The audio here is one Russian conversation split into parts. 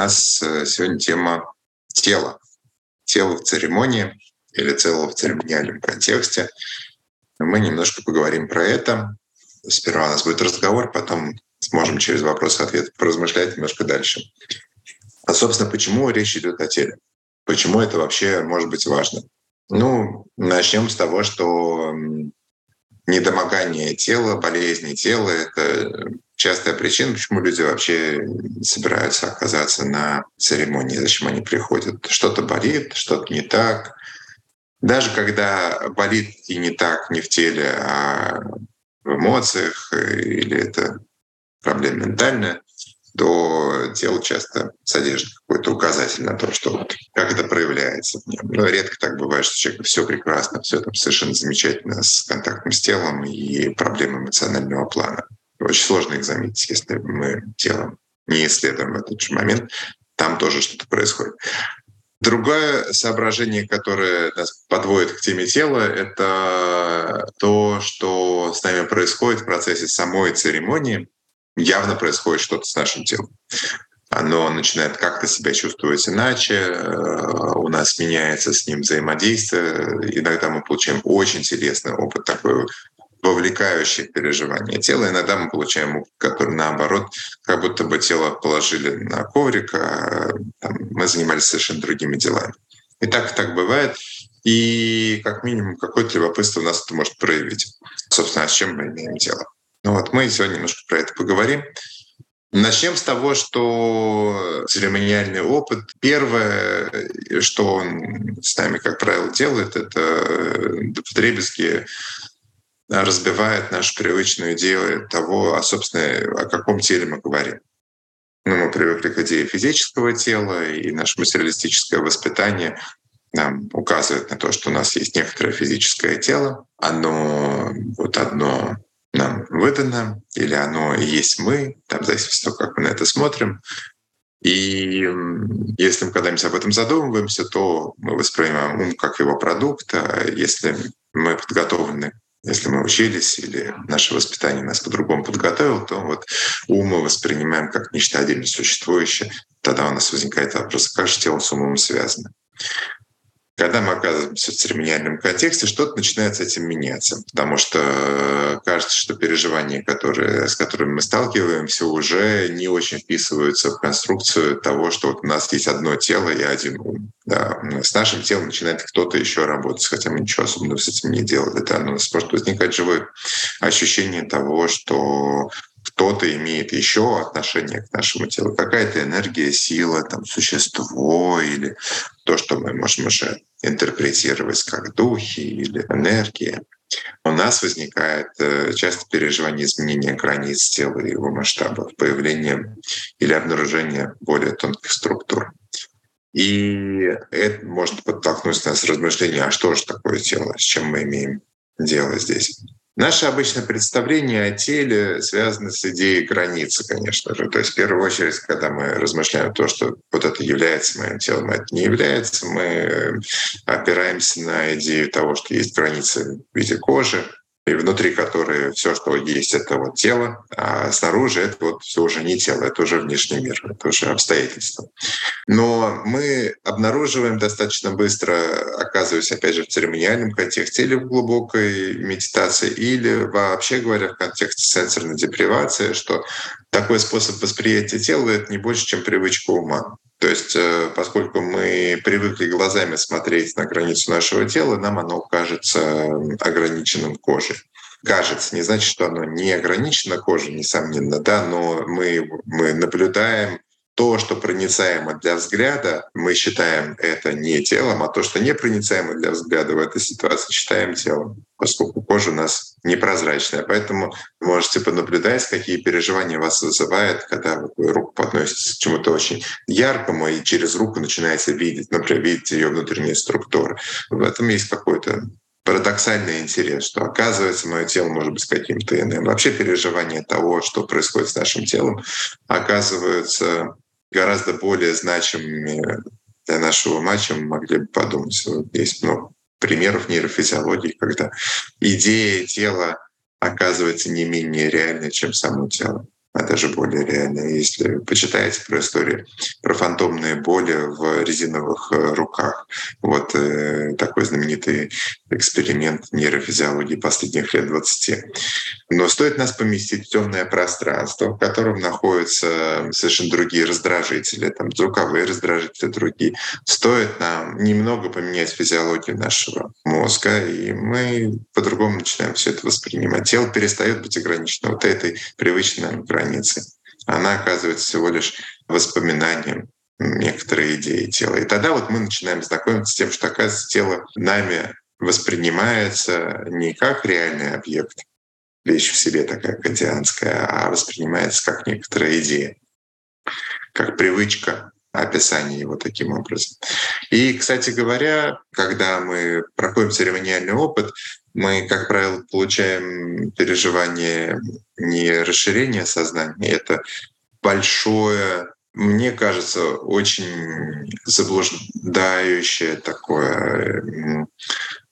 нас э, сегодня тема тела. Тело в церемонии или тело в церемониальном контексте. Мы немножко поговорим про это. Сперва у нас будет разговор, потом сможем через вопрос-ответ поразмышлять немножко дальше. А, собственно, почему речь идет о теле? Почему это вообще может быть важно? Ну, начнем с того, что недомогание тела, болезни тела — это частая причина, почему люди вообще собираются оказаться на церемонии, зачем они приходят. Что-то болит, что-то не так. Даже когда болит и не так не в теле, а в эмоциях, или это проблема ментальная, то тело часто содержит какой-то указатель на то, что вот как это проявляется. Но редко так бывает, что человек все прекрасно, все там совершенно замечательно с контактом с телом и проблемы эмоционального плана. Очень сложно их заметить, если мы телом не исследуем этот же момент. Там тоже что-то происходит. Другое соображение, которое нас подводит к теме тела, это то, что с нами происходит в процессе самой церемонии – явно происходит что-то с нашим телом. Оно начинает как-то себя чувствовать иначе, э, у нас меняется с ним взаимодействие. Иногда мы получаем очень интересный опыт, такой вовлекающий переживание тела. Иногда мы получаем опыт, который наоборот, как будто бы тело положили на коврик, а там, мы занимались совершенно другими делами. И так и так бывает. И как минимум какое-то любопытство у нас это может проявить. Собственно, а с чем мы имеем дело? Ну вот мы сегодня немножко про это поговорим. Начнем с того, что церемониальный опыт, первое, что он с нами, как правило, делает, это потребительски разбивает нашу привычную идею того, а, собственно, о каком теле мы говорим. Ну, мы привыкли к идее физического тела, и наше материалистическое воспитание нам указывает на то, что у нас есть некоторое физическое тело. Оно вот одно нам выдано, или оно и есть мы, там, в зависимости от того, как мы на это смотрим. И если мы когда-нибудь об этом задумываемся, то мы воспринимаем ум как его продукт, а если мы подготовлены если мы учились или наше воспитание нас по-другому подготовило, то вот ум мы воспринимаем как нечто отдельно существующее. Тогда у нас возникает вопрос, как же тело с умом связано. Когда мы оказываемся в церемониальном контексте, что-то начинает с этим меняться, потому что э, кажется, что переживания, которые, с которыми мы сталкиваемся, уже не очень вписываются в конструкцию того, что вот у нас есть одно тело и один ум. Да, с нашим телом начинает кто-то еще работать, хотя мы ничего особенного с этим не делали. Да, но у нас может возникать живое ощущение того, что кто-то имеет еще отношение к нашему телу, какая-то энергия, сила, там, существо или то, что мы можем уже интерпретировать как духи или энергия. У нас возникает э, часто переживание изменения границ тела и его масштабов, появление или обнаружение более тонких структур. И это может подтолкнуть нас размышления, а что же такое тело, с чем мы имеем дело здесь. Наше обычное представление о теле связано с идеей границы, конечно же. То есть в первую очередь, когда мы размышляем то, что вот это является моим телом, а это не является, мы опираемся на идею того, что есть границы в виде кожи, и внутри которой все, что есть, это вот тело, а снаружи это вот все уже не тело, это уже внешний мир, это уже обстоятельства. Но мы обнаруживаем достаточно быстро, оказываясь, опять же, в церемониальном контексте или в глубокой медитации, или вообще говоря, в контексте сенсорной депривации, что такой способ восприятия тела — это не больше, чем привычка ума. То есть, э, поскольку мы привыкли глазами смотреть на границу нашего тела, нам оно кажется ограниченным кожей. Кажется, не значит, что оно не ограничено кожей, несомненно, да, но мы, мы наблюдаем то, что проницаемо для взгляда, мы считаем это не телом, а то, что непроницаемо для взгляда в этой ситуации, считаем телом, поскольку кожа у нас непрозрачная. Поэтому вы можете понаблюдать, какие переживания вас вызывает, когда вы руку подносите к чему-то очень яркому, и через руку начинаете видеть, например, видеть ее внутренние структуры. В этом есть какой-то парадоксальный интерес, что оказывается мое тело может быть каким-то иным. Вообще переживания того, что происходит с нашим телом, оказываются гораздо более значимыми для нашего ума, чем мы могли бы подумать. Вот есть много примеров нейрофизиологии, когда идея тела оказывается не менее реальной, чем само тело. Даже более реальная. Если почитаете про историю про фантомные боли в резиновых э, руках, вот э, такой знаменитый эксперимент нейрофизиологии последних лет 20. Но стоит нас поместить в темное пространство, в котором находятся совершенно другие раздражители, там звуковые раздражители другие. Стоит нам немного поменять физиологию нашего мозга, и мы по-другому начинаем все это воспринимать. Тело перестает быть ограничено вот этой привычной границей. Она оказывается всего лишь воспоминанием некоторые идеи тела. И тогда вот мы начинаем знакомиться с тем, что, оказывается, тело нами воспринимается не как реальный объект, вещь в себе такая кантианская, а воспринимается как некоторая идея, как привычка описания его таким образом. И, кстати говоря, когда мы проходим церемониальный опыт, мы, как правило, получаем переживание не расширения сознания, это большое мне кажется, очень заблуждающее такое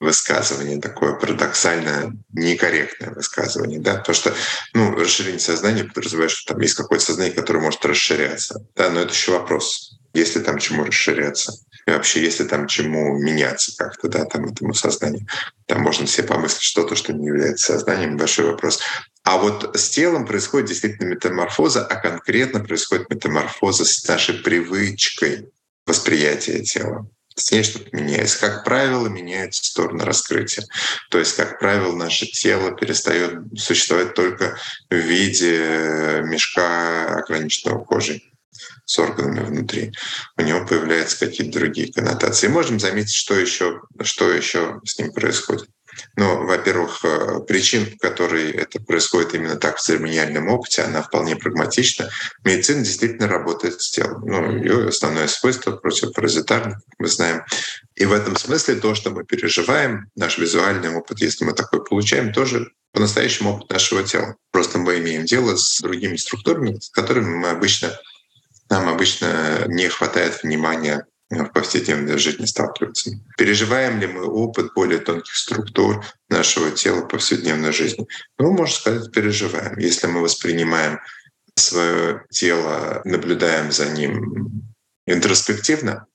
высказывание, такое парадоксальное, некорректное высказывание. Да? То, что ну, расширение сознания подразумевает, что там есть какое-то сознание, которое может расширяться. Да? Но это еще вопрос, есть ли там чему расширяться. И вообще, если там чему меняться как-то, да, там этому сознанию. Там можно все помыслить что-то, что не является сознанием, большой вопрос. А вот с телом происходит действительно метаморфоза, а конкретно происходит метаморфоза с нашей привычкой восприятия тела. С ней что-то меняется. Как правило, меняется сторона раскрытия. То есть, как правило, наше тело перестает существовать только в виде мешка, ограниченного кожей с органами внутри. У него появляются какие-то другие коннотации. И можем заметить, что еще, что еще с ним происходит. Ну, во-первых, э, причин, по которой это происходит именно так в церемониальном опыте, она вполне прагматична. Медицина действительно работает с телом. Ну, ее основное свойство противопаразитарное, как мы знаем. И в этом смысле то, что мы переживаем, наш визуальный опыт, если мы такой получаем, тоже по-настоящему опыт нашего тела. Просто мы имеем дело с другими структурами, с которыми мы обычно, нам обычно не хватает внимания в повседневной жизни сталкиваться. Переживаем ли мы опыт более тонких структур нашего тела в повседневной жизни? Ну, можно сказать, переживаем. Если мы воспринимаем свое тело, наблюдаем за ним интроспективно,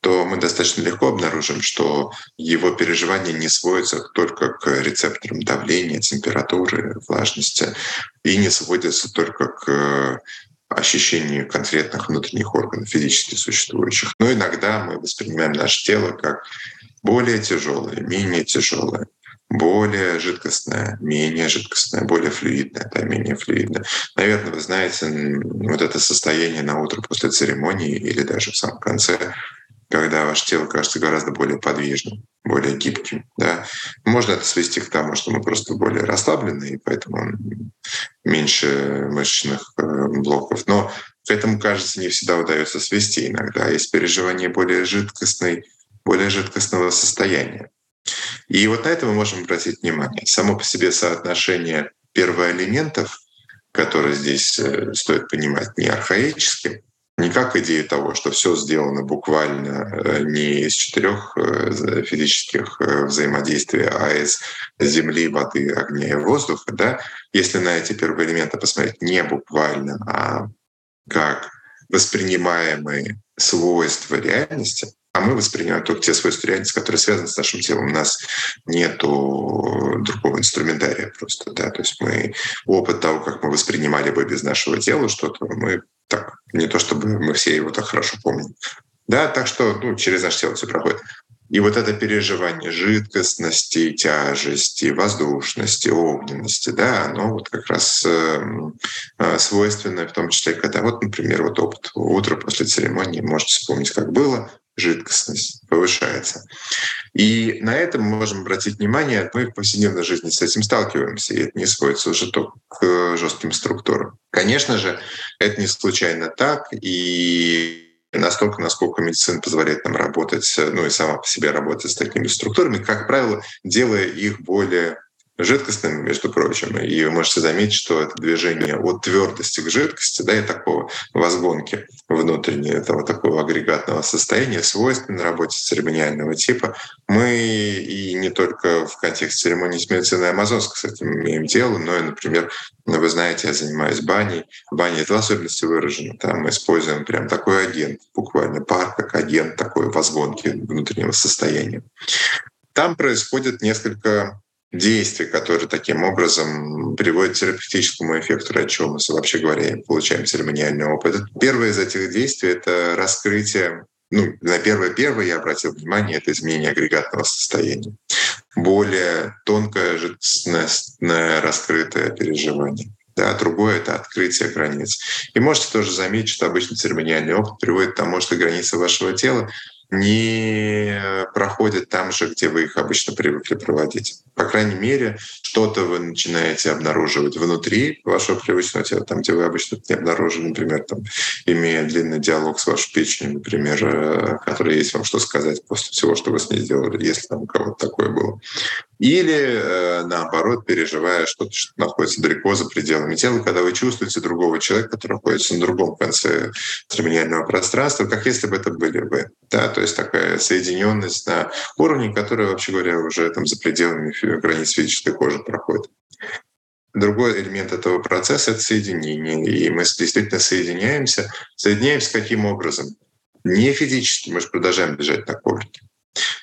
то мы достаточно легко обнаружим, что его переживания не сводятся только к рецепторам давления, температуры, влажности и не сводятся только к ощущению конкретных внутренних органов физически существующих. Но иногда мы воспринимаем наше тело как более тяжелое, менее тяжелое, более жидкостное, менее жидкостное, более флюидное, да, менее флюидное. Наверное, вы знаете вот это состояние на утро после церемонии или даже в самом конце, когда ваше тело кажется гораздо более подвижным, более гибким. Да? Можно это свести к тому, что мы просто более расслаблены, и поэтому меньше мышечных э, блоков. Но к этому, кажется, не всегда удается свести. Иногда есть переживание более жидкостной, более жидкостного состояния. И вот на это мы можем обратить внимание. Само по себе соотношение первоэлементов, которые здесь э, стоит понимать, не архаическим, не как идея того, что все сделано буквально э, не из четырех э, физических э, взаимодействий, а из земли, воды, огня и воздуха. Да? Если на эти первые элементы посмотреть не буквально, а как воспринимаемые свойства реальности, а мы воспринимаем только те свойства реальности, которые связаны с нашим телом. У нас нет другого инструментария просто. Да? То есть мы опыт того, как мы воспринимали бы без нашего тела что-то, мы так, не то чтобы мы все его так хорошо помним. Да, так что ну, через наше тело все проходит. И вот это переживание жидкостности, тяжести, воздушности, огненности, да, оно вот как раз э, э, свойственно, в том числе, когда вот, например, вот опыт утра после церемонии, можете вспомнить, как было, жидкостность повышается. И на этом мы можем обратить внимание, мы в повседневной жизни с этим сталкиваемся, и это не сводится уже только к жестким структурам. Конечно же, это не случайно так, и настолько, насколько медицина позволяет нам работать, ну и сама по себе работать с такими структурами, как правило, делая их более жидкостными, между прочим, и вы можете заметить, что это движение от твердости к жидкости, да, и такого возгонки внутренней этого такого агрегатного состояния, свойственно работе церемониального типа. Мы и не только в контексте церемонии смерти на Амазонской с этим имеем дело, но и, например, вы знаете, я занимаюсь баней. В бане это в особенности выражено. Там мы используем прям такой агент, буквально пар как агент такой возгонки внутреннего состояния. Там происходит несколько действий, которые таким образом приводят к терапевтическому эффекту, ради чего мы, вообще говоря, получаем церемониальный опыт. Первое из этих действий — это раскрытие ну, на первое-первое я обратил внимание, это изменение агрегатного состояния. Более тонкое жидкостное раскрытое переживание. Да, другое — это открытие границ. И можете тоже заметить, что обычно церемониальный опыт приводит к тому, что границы вашего тела не проходят там же, где вы их обычно привыкли проводить. По крайней мере, что-то вы начинаете обнаруживать внутри вашего привычного тела, там, где вы обычно не обнаружили, например, там, имея длинный диалог с вашей печенью, например, э, который есть вам что сказать после всего, что вы с ней сделали, если там у кого-то такое было. Или, э, наоборот, переживая что-то, что находится далеко за пределами тела, когда вы чувствуете другого человека, который находится на другом конце церемониального пространства, как если бы это были вы. Да, то есть такая соединенность на уровне, который, вообще говоря, уже там за пределами границ физической кожи проходит. Другой элемент этого процесса — это соединение. И мы действительно соединяемся. Соединяемся каким образом? Не физически, мы же продолжаем лежать на коврике.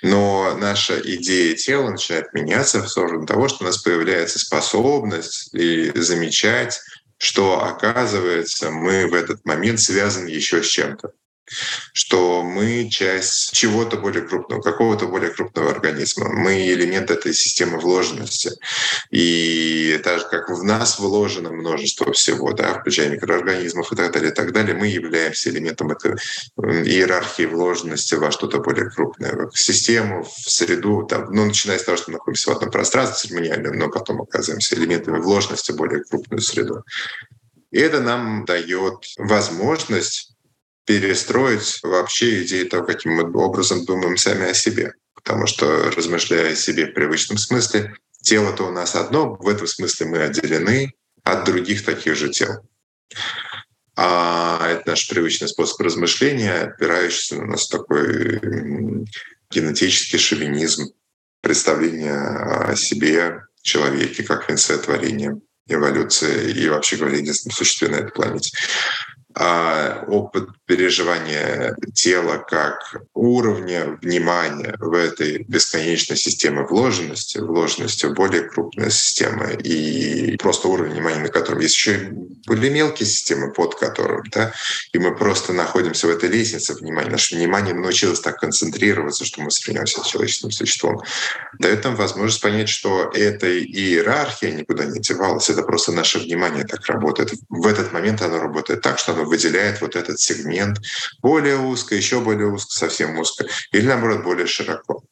Но наша идея тела начинает меняться в сторону того, что у нас появляется способность и замечать, что, оказывается, мы в этот момент связаны еще с чем-то что мы часть чего-то более крупного, какого-то более крупного организма. Мы элемент этой системы вложенности. И так же, как в нас вложено множество всего, да, включая микроорганизмов и так далее, и так далее, мы являемся элементом этой иерархии вложенности во что-то более крупное, в систему, в среду, там, ну, начиная с того, что мы находимся в одном пространстве церемониальном, но потом оказываемся элементами вложенности в более крупную среду. И это нам дает возможность перестроить вообще идеи того, каким мы образом думаем сами о себе. Потому что, размышляя о себе в привычном смысле, тело-то у нас одно, в этом смысле мы отделены от других таких же тел. А это наш привычный способ размышления, опирающийся на нас такой генетический шовинизм, представление о себе, человеке, как конце творения, эволюции и вообще говоря, единственном существе на этой планете. А, опыт переживания тела как уровня внимания в этой бесконечной системе вложенности, вложенности в более крупная система и просто уровень внимания, на котором есть еще более мелкие системы, под которым, да, и мы просто находимся в этой лестнице внимания. Наше внимание научилось так концентрироваться, что мы воспринимаемся человеческим существом. Дает нам возможность понять, что эта иерархия никуда не девалась, это просто наше внимание так работает. В этот момент оно работает так, что оно выделяет вот этот сегмент более узко, еще более узко, совсем узко, или наоборот более широко.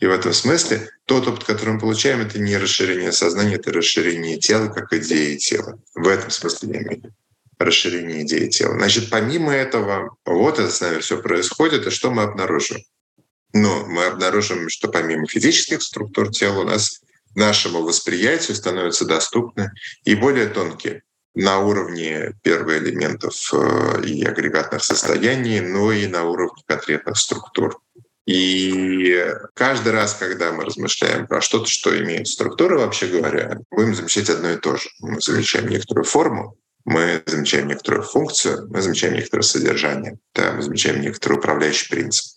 И в этом смысле тот опыт, который мы получаем, это не расширение сознания, это расширение тела как идеи тела. В этом смысле я имею расширение идеи тела. Значит, помимо этого, вот это с нами все происходит, и что мы обнаружим? Ну, мы обнаружим, что помимо физических структур тела у нас нашему восприятию становятся доступны и более тонкие на уровне первоэлементов э, и агрегатных состояний, но и на уровне конкретных структур. И каждый раз, когда мы размышляем про что-то, что имеет структуру, вообще говоря, будем замечать одно и то же. Мы замечаем некоторую форму, мы замечаем некоторую функцию, мы замечаем некоторое содержание, да, мы замечаем некоторый управляющий принцип.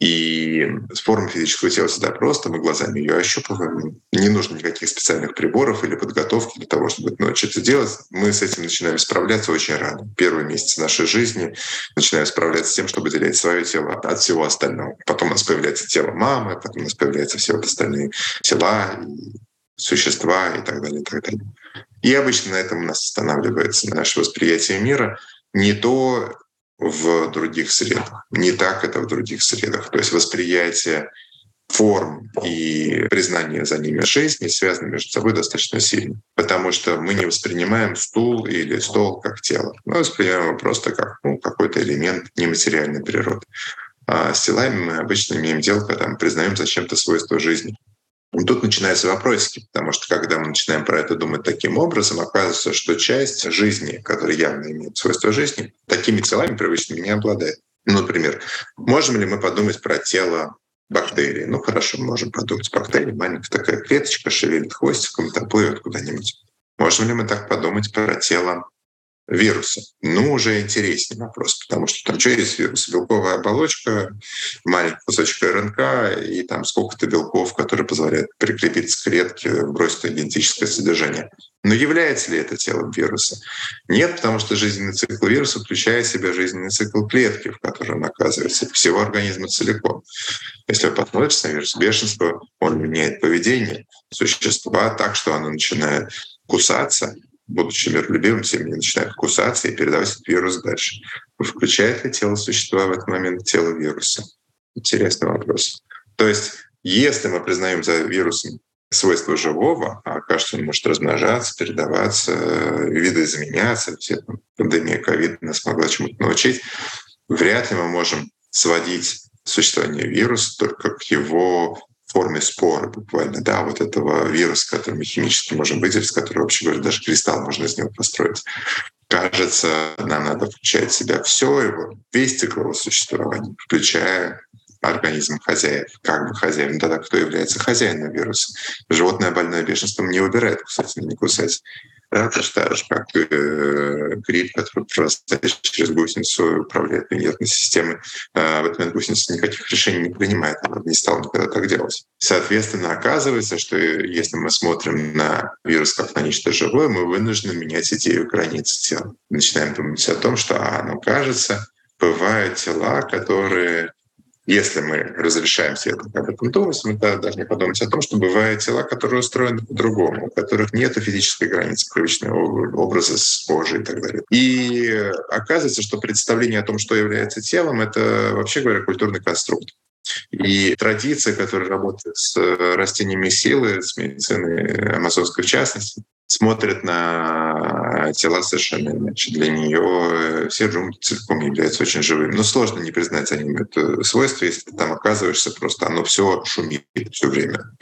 И с формой физического тела всегда просто, мы глазами ее ощупываем. Не нужно никаких специальных приборов или подготовки для того, чтобы научиться делать. Мы с этим начинаем справляться очень рано. Первые месяцы нашей жизни начинаем справляться с тем, чтобы делить свое тело от всего остального. Потом у нас появляется тело мамы, потом у нас появляются все вот остальные тела, существа и так далее, и так далее. И обычно на этом у нас останавливается наше восприятие мира. Не то, в других средах. Не так это в других средах. То есть восприятие форм и признание за ними жизни связаны между собой достаточно сильно. Потому что мы не воспринимаем стул или стол как тело. Мы воспринимаем его просто как ну, какой-то элемент нематериальной природы. А с телами мы обычно имеем дело, когда мы признаем зачем-то свойства жизни. И тут начинаются вопросики, потому что когда мы начинаем про это думать таким образом, оказывается, что часть жизни, которая явно имеет свойство жизни, такими телами привычными не обладает. Например, можем ли мы подумать про тело бактерии? Ну, хорошо, можем подумать. Бактерия маленькая такая клеточка, шевелит хвостиком, плывет куда-нибудь. Можем ли мы так подумать про тело вируса. Ну, уже интереснее вопрос, потому что там что есть вирус? Белковая оболочка, маленький кусочек РНК и там сколько-то белков, которые позволяют прикрепиться к клетке, бросить генетическое содержание. Но является ли это телом вируса? Нет, потому что жизненный цикл вируса включает в себя жизненный цикл клетки, в которой он оказывается, всего организма целиком. Если вы посмотрите на вирус бешенства, он меняет поведение существа так, что оно начинает кусаться, будучи миролюбивым, семьи начинают кусаться и передавать этот вирус дальше. Включает ли тело существа в этот момент тело вируса? Интересный вопрос. То есть, если мы признаем за вирусом свойства живого, а кажется, он может размножаться, передаваться, видоизменяться, все там, пандемия ковида нас могла чему-то научить, вряд ли мы можем сводить существование вируса только к его форме спора буквально, да, вот этого вируса, который мы химически можем выделить, с которого, вообще говоря, даже кристалл можно из него построить. Кажется, нам надо включать в себя все его, весь цикл его существования, включая организм хозяев, как бы хозяин, тогда кто является хозяином вируса. Животное больное бешенством не выбирает кусать или не кусать. Да, точно так же, как э, гриб, который просто через гусеницу управляет нервной системой. Э, в этот момент гусеница никаких решений не принимает, она не стала никогда так делать. Соответственно, оказывается, что если мы смотрим на вирус как на нечто живое, мы вынуждены менять идею границ тела. Начинаем думать о том, что, а, ну, кажется, бывают тела, которые если мы разрешаем себе об этом думать, мы должны подумать о том, что бывают тела, которые устроены по-другому, у которых нет физической границы привычного образа с кожей и так далее. И оказывается, что представление о том, что является телом, это, вообще говоря, культурный конструкт. И традиция, которая работает с растениями силы, с медициной амазонской в частности, смотрит на тела совершенно иначе. Для нее все джунгли целиком являются очень живыми. Но сложно не признать ним это свойство, если ты там оказываешься, просто оно все шумит все время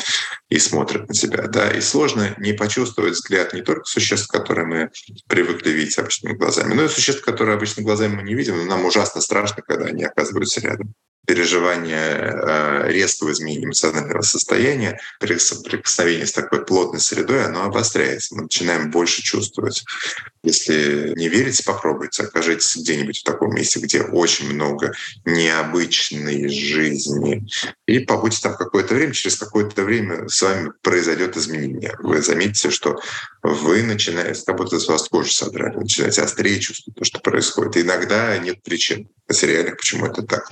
и смотрит на тебя. Да? И сложно не почувствовать взгляд не только существ, которые мы привыкли видеть обычными глазами, но и существ, которые обычными глазами мы не видим, но нам ужасно страшно, когда они оказываются рядом переживание э, резкого изменения эмоционального состояния, прикосновение с такой плотной средой, оно обостряется. Мы начинаем больше чувствовать. Если не верите, попробуйте. Окажитесь где-нибудь в таком месте, где очень много необычной жизни. И побудьте там какое-то время. Через какое-то время с вами произойдет изменение. Вы заметите, что вы начинаете, как будто с вас кожу содрали, начинаете острее чувствовать то, что происходит. И иногда нет причин материальных, почему это так.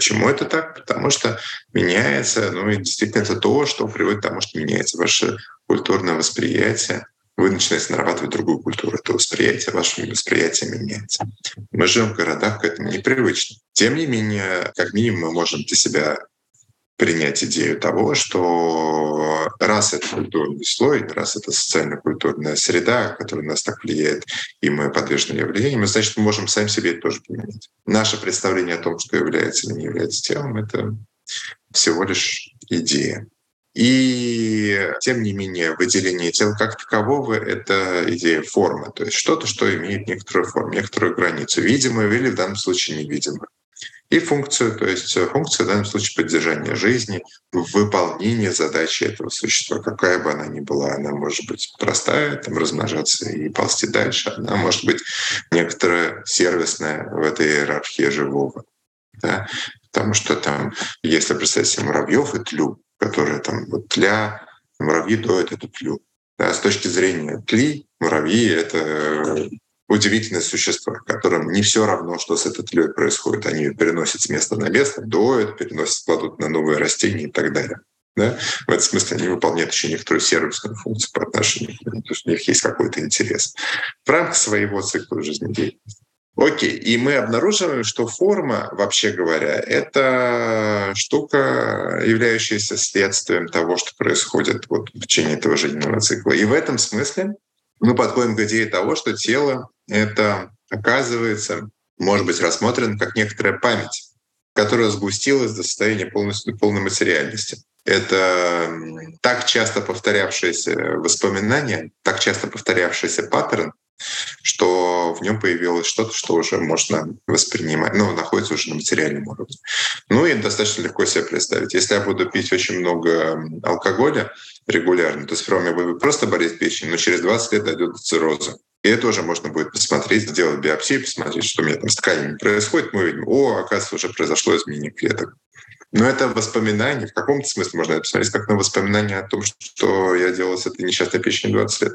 Почему это так? Потому что меняется, ну и действительно это то, что приводит к тому, что меняется ваше культурное восприятие. Вы начинаете нарабатывать другую культуру. Это восприятие, ваше восприятие меняется. Мы живем в городах, к этому непривычно. Тем не менее, как минимум, мы можем для себя принять идею того, что раз это культурный слой, раз это социально-культурная среда, которая нас так влияет, и мы подвержены ее влиянию, мы, значит, мы можем сами себе это тоже поменять. Наше представление о том, что является или не является телом, это всего лишь идея. И тем не менее, выделение тела как такового — это идея формы, то есть что-то, что имеет некоторую форму, некоторую границу, видимую или в данном случае невидимую и функцию, то есть э, функция в данном случае поддержания жизни, выполнение задачи этого существа, какая бы она ни была. Она может быть простая, там, размножаться и ползти дальше, она может быть некоторая сервисная в этой иерархии живого. Да? Потому что там, если представить себе муравьев и тлю, которые там вот тля, муравьи доят эту тлю. Да, с точки зрения тли, муравьи — это удивительное существо, которым не все равно, что с этой тлей происходит. Они ее переносят с места на место, доят, переносят, кладут на новые растения и так далее. Да? В этом смысле они выполняют еще некоторую сервисную функцию по отношению к ним, потому что у них есть какой-то интерес в рамках своего цикла жизнедеятельности. Окей, и мы обнаруживаем, что форма, вообще говоря, это штука, являющаяся следствием того, что происходит вот в течение этого жизненного цикла. И в этом смысле мы подходим к идее того, что тело — это, оказывается, может быть рассмотрено как некоторая память, которая сгустилась до состояния полностью полной материальности. Это так часто повторявшееся воспоминание, так часто повторявшийся паттерн, что в нем появилось что-то, что уже можно воспринимать, ну, находится уже на материальном уровне. Ну и достаточно легко себе представить. Если я буду пить очень много алкоголя регулярно, то у меня будет просто болеть печень, но через 20 лет дойдет до цирроза. И это уже можно будет посмотреть, сделать биопсию, посмотреть, что у меня там с тканями происходит. Мы видим, о, оказывается, уже произошло изменение клеток. Но это воспоминание, в каком-то смысле можно это посмотреть, как на воспоминание о том, что я делал с этой несчастной печенью 20 лет.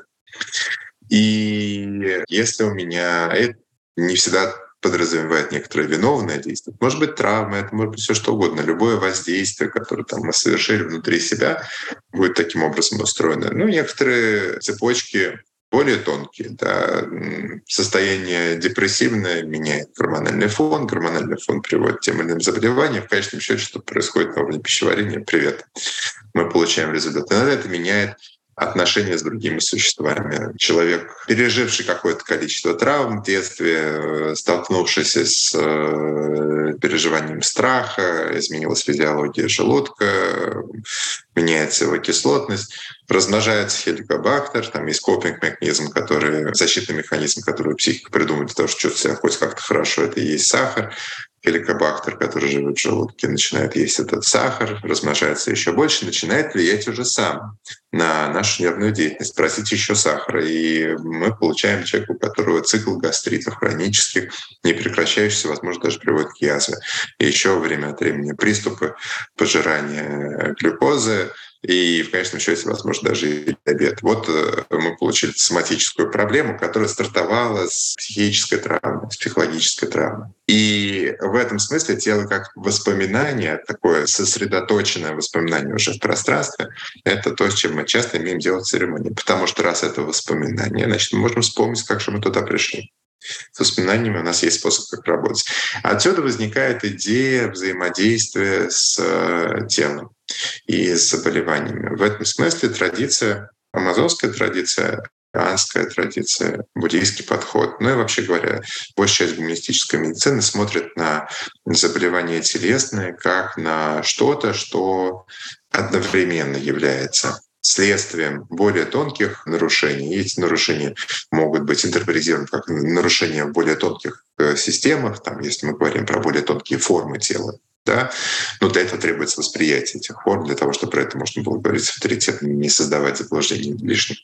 И если у меня это не всегда подразумевает некоторое виновное действие. Может быть, травма, это может быть все что угодно. Любое воздействие, которое там мы совершили внутри себя, будет таким образом устроено. Ну, некоторые цепочки более тонкие. Да. Состояние депрессивное меняет гормональный фон, гормональный фон приводит к тем или иным заболеваниям. В конечном счете, что происходит на уровне пищеварения, привет, мы получаем результат. Иногда это меняет отношения с другими существами. Человек, переживший какое-то количество травм в детстве, э, столкнувшийся с э, переживанием страха, изменилась физиология желудка, меняется его кислотность, размножается хеликобактер, там есть копинг-механизм, который, защитный механизм, который психика придумывает для того, чтобы чувствовать себя хоть как-то хорошо, это и есть сахар хеликобактер, который живет в желудке, начинает есть этот сахар, размножается еще больше, начинает влиять уже сам на нашу нервную деятельность, просить еще сахара. И мы получаем человека, у которого цикл гастритов хронических, не прекращающийся, возможно, даже приводит к язве. И еще время от времени приступы пожирания глюкозы, и в конечном счете, возможно, даже и диабет. Вот э, мы получили соматическую проблему, которая стартовала с психической травмы, с психологической травмы. И в этом смысле тело как воспоминание, такое сосредоточенное воспоминание уже в пространстве, это то, с чем мы часто имеем дело в церемонии. Потому что раз это воспоминание, значит, мы можем вспомнить, как же мы туда пришли. С воспоминаниями у нас есть способ, как работать. Отсюда возникает идея взаимодействия с э, телом и с заболеваниями. В этом смысле традиция, амазонская традиция, иранская традиция, буддийский подход, ну и вообще говоря, большая часть гуманистической медицины смотрит на заболевания телесные как на что-то, что одновременно является следствием более тонких нарушений. И эти нарушения могут быть интерпретированы как нарушения в более тонких э, системах, там, если мы говорим про более тонкие формы тела, да? Но для этого требуется восприятие этих форм, для того, чтобы про это можно было говорить с авторитетом, не создавать заблуждений лишних.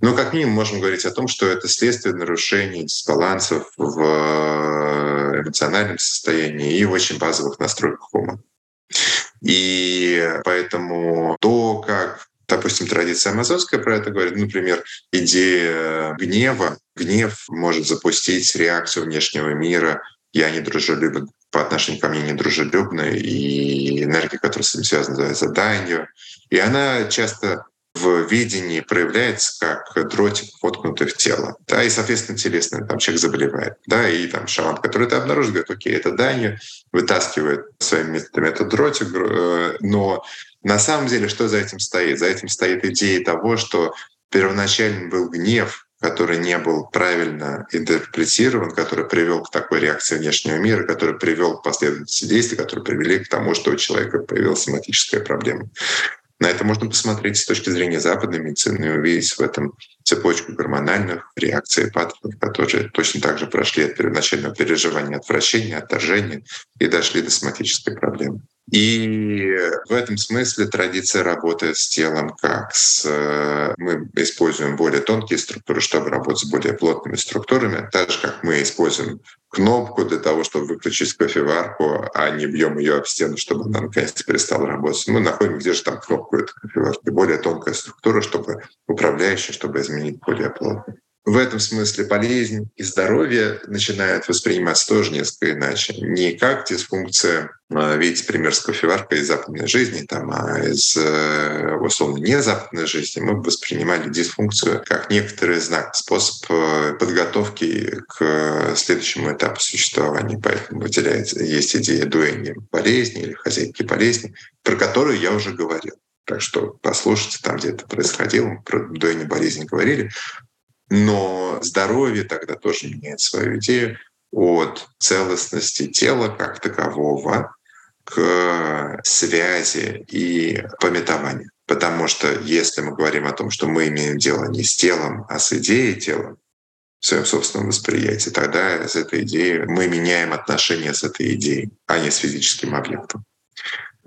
Но как минимум можем говорить о том, что это следствие нарушений, дисбалансов в э, эмоциональном состоянии и в очень базовых настройках ума. И поэтому то, как допустим, традиция амазонская про это говорит, например, идея гнева. Гнев может запустить реакцию внешнего мира «я недружелюбен по отношению ко мне недружелюбная, и энергия, которая с этим связана, называется данью. И она часто в видении проявляется как дротик, воткнутый в тело. Да, и, соответственно, телесно там человек заболевает. Да, и там шаман, который это обнаружит, говорит, окей, это данью, вытаскивает своими методами этот дротик, э, но на самом деле что за этим стоит? За этим стоит идея того, что первоначально был гнев, который не был правильно интерпретирован, который привел к такой реакции внешнего мира, который привел к последовательности действий, которые привели к тому, что у человека появилась соматическая проблема. На это можно посмотреть с точки зрения западной медицины и увидеть в этом цепочку гормональных реакций паттернов, которые точно так же прошли от первоначального переживания отвращения, отторжения и дошли до соматической проблемы. И в этом смысле традиция работает с телом как с... Мы используем более тонкие структуры, чтобы работать с более плотными структурами, так же, как мы используем кнопку для того, чтобы выключить кофеварку, а не бьем ее об стену, чтобы она наконец-то перестала работать. Мы находим, где же там кнопку этой кофеварки. Более тонкая структура, чтобы управляющая, чтобы изменить более плотно в этом смысле болезнь и здоровье начинают восприниматься тоже несколько иначе. Не как дисфункция, а, видите, пример с кофеваркой из западной жизни, там, а из э, условно не западной жизни мы воспринимали дисфункцию как некоторый знак, способ э, подготовки к следующему этапу существования. Поэтому выделяется, есть идея дуэни болезни или хозяйки болезни, про которую я уже говорил. Так что послушайте, там где это происходило, про дуэни болезни говорили. Но здоровье тогда тоже меняет свою идею от целостности тела как такового к связи и пометованию. Потому что если мы говорим о том, что мы имеем дело не с телом, а с идеей тела, в своем собственном восприятии, тогда с этой идеей мы меняем отношения с этой идеей, а не с физическим объектом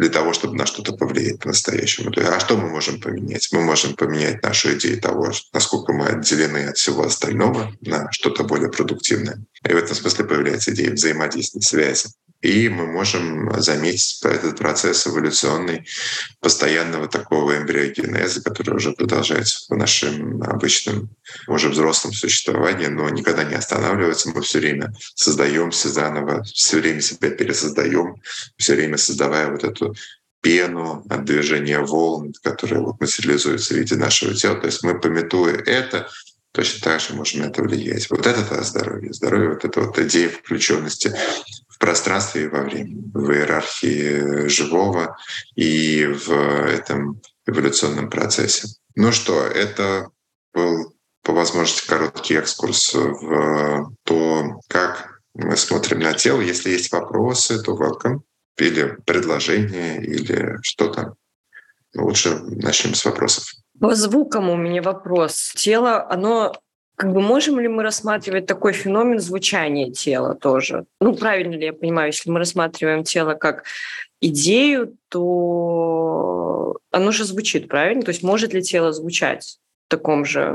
для того, чтобы на что-то повлиять по-настоящему. А что мы можем поменять? Мы можем поменять нашу идею того, насколько мы отделены от всего остального на что-то более продуктивное. И в этом смысле появляется идея взаимодействия, связи. И мы можем заметить этот процесс эволюционный постоянного такого эмбриогенеза, который уже продолжается в нашем обычном, уже взрослом существовании, но никогда не останавливается. Мы все время создаемся заново, все время себя пересоздаем, все время создавая вот эту пену от движения волн, которые вот материализуются в виде нашего тела. То есть мы, пометуя это, точно так же можем на это влиять. Вот это здоровье. Здоровье — вот это вот идея включенности пространстве и во времени, в иерархии живого и в этом эволюционном процессе. Ну что, это был по возможности короткий экскурс в то, как мы смотрим на тело. Если есть вопросы, то welcome. Или предложения, или что-то. Лучше начнем с вопросов. По звукам у меня вопрос. Тело, оно как бы можем ли мы рассматривать такой феномен звучания тела тоже? Ну, правильно ли я понимаю, если мы рассматриваем тело как идею, то оно же звучит, правильно? То есть может ли тело звучать в таком же...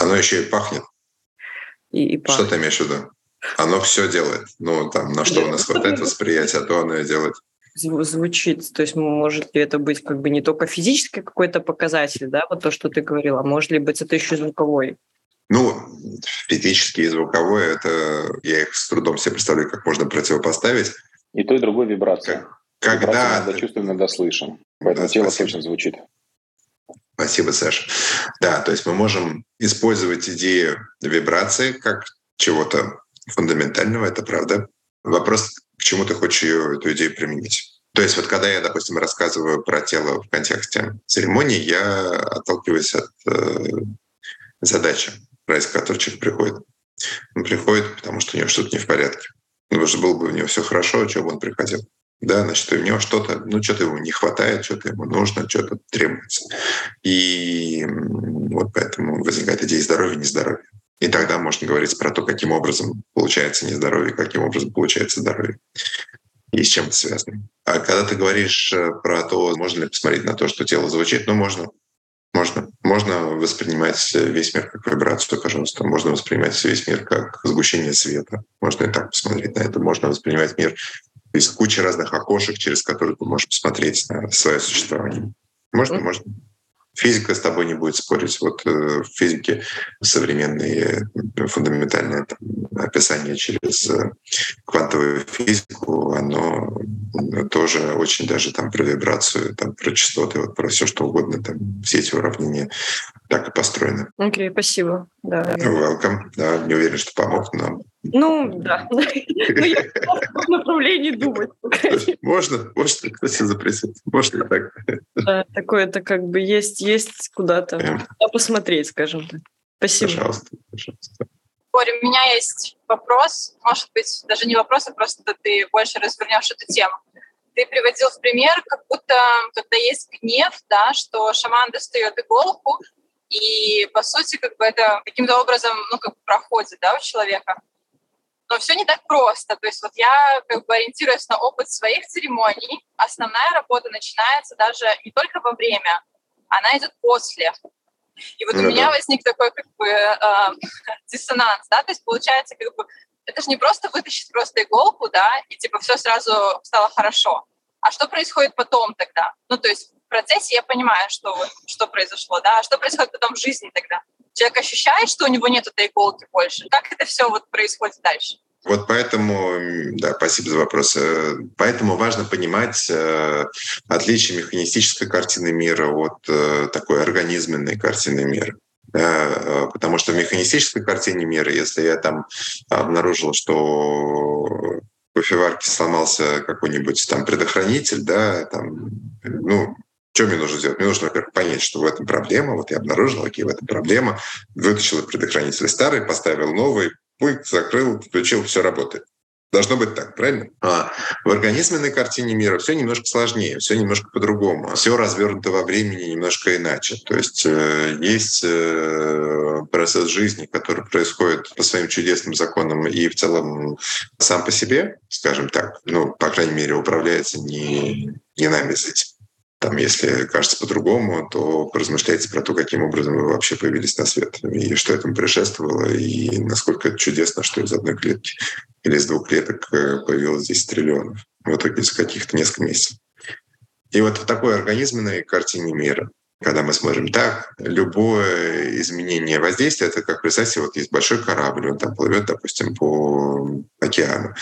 Оно еще и пахнет. И, и пахнет. Что ты имеешь в виду? Оно все делает. Ну, там, на что у нас хватает восприятия, то оно и делает звучит, то есть может ли это быть как бы не только физический какой-то показатель, да, вот то, что ты говорила, а может ли быть это еще звуковой? Ну, физические и звуковое, это я их с трудом себе представляю, как можно противопоставить. И то, и другое вибрация. Как, когда... Иногда чувствуем, иногда слышим. Поэтому да, тело спасибо. точно звучит. Спасибо, Саша. Да, то есть мы можем использовать идею вибрации как чего-то фундаментального, это правда. Вопрос, к чему ты хочешь ее, эту идею применить. То есть вот когда я, допустим, рассказываю про тело в контексте церемонии, я отталкиваюсь от э, задачи ради которой человек приходит. Он приходит, потому что у него что-то не в порядке. Ну, потому что было бы у него все хорошо, чего бы он приходил. Да, значит, у него что-то, ну, что-то ему не хватает, что-то ему нужно, что-то требуется. И вот поэтому возникает идея здоровья, нездоровья. И тогда можно говорить про то, каким образом получается нездоровье, каким образом получается здоровье. И с чем это связано. А когда ты говоришь э, про то, можно ли посмотреть на то, что тело звучит, ну, можно. Можно. Можно воспринимать весь мир как вибрацию, пожалуйста. Можно воспринимать весь мир как сгущение света. Можно и так посмотреть на это. Можно воспринимать мир из кучи разных окошек, через которые ты можешь посмотреть на свое существование. Можно, можно. Физика с тобой не будет спорить. Вот э, в физике современные э, фундаментальные там, описания через э, квантовую физику, оно тоже очень даже там про вибрацию, там про частоты, вот про все что угодно, там все эти уравнения так и построены. Окей, okay, спасибо. Да. Welcome. Да, не уверен, что помог нам. Ну, да. Ну, я в направлении думать. Можно, можно, кто себе запретит. Можно так. Да, такое-то как бы есть, есть куда-то посмотреть, скажем так. Спасибо. Пожалуйста, пожалуйста. Боря, у меня есть вопрос, может быть, даже не вопрос, а просто ты больше развернешь эту тему. Ты приводил в пример, как будто, когда есть гнев, да, что шаман достает иголку, и, по сути, как бы это каким-то образом, ну, как бы проходит, да, у человека. Но все не так просто. То есть вот я как бы ориентируюсь на опыт своих церемоний. Основная работа начинается даже не только во время, она идет после. И вот ну, у меня возник такой как бы э, диссонанс, да, то есть получается как бы это же не просто вытащить просто иголку, да, и типа все сразу стало хорошо. А что происходит потом тогда? Ну, то есть в процессе я понимаю, что, что произошло, да, а что происходит потом в жизни тогда? Человек ощущает, что у него нет этой иголки больше. Как это все вот происходит дальше? Вот поэтому, да, спасибо за вопрос. Э, поэтому важно понимать э, отличие механистической картины мира от э, такой организменной картины мира. Потому что в механистической картине мира, если я там обнаружил, что кофеварке сломался какой-нибудь там предохранитель, да, там, ну, что мне нужно сделать? Мне нужно, во-первых, понять, что в этом проблема. Вот я обнаружил, какие в этом проблема. Вытащил предохранитель старый, поставил новый, пульт закрыл, включил, все работает. Должно быть так, правильно? А в организменной картине мира все немножко сложнее, все немножко по-другому. Все развернуто во времени немножко иначе. То есть э, есть э, процесс жизни, который происходит по своим чудесным законам и в целом сам по себе, скажем так, ну, по крайней мере, управляется не, не нами с этим. Там, если кажется по-другому, то поразмышляйте про то, каким образом вы вообще появились на свет, и что этому предшествовало, и насколько это чудесно, что из одной клетки или из двух клеток э, появилось 10 триллионов. В итоге за каких-то несколько месяцев. И вот в такой организменной картине мира, когда мы смотрим так, любое изменение воздействия, это как, представьте, вот есть большой корабль, он там плывет, допустим, по океану.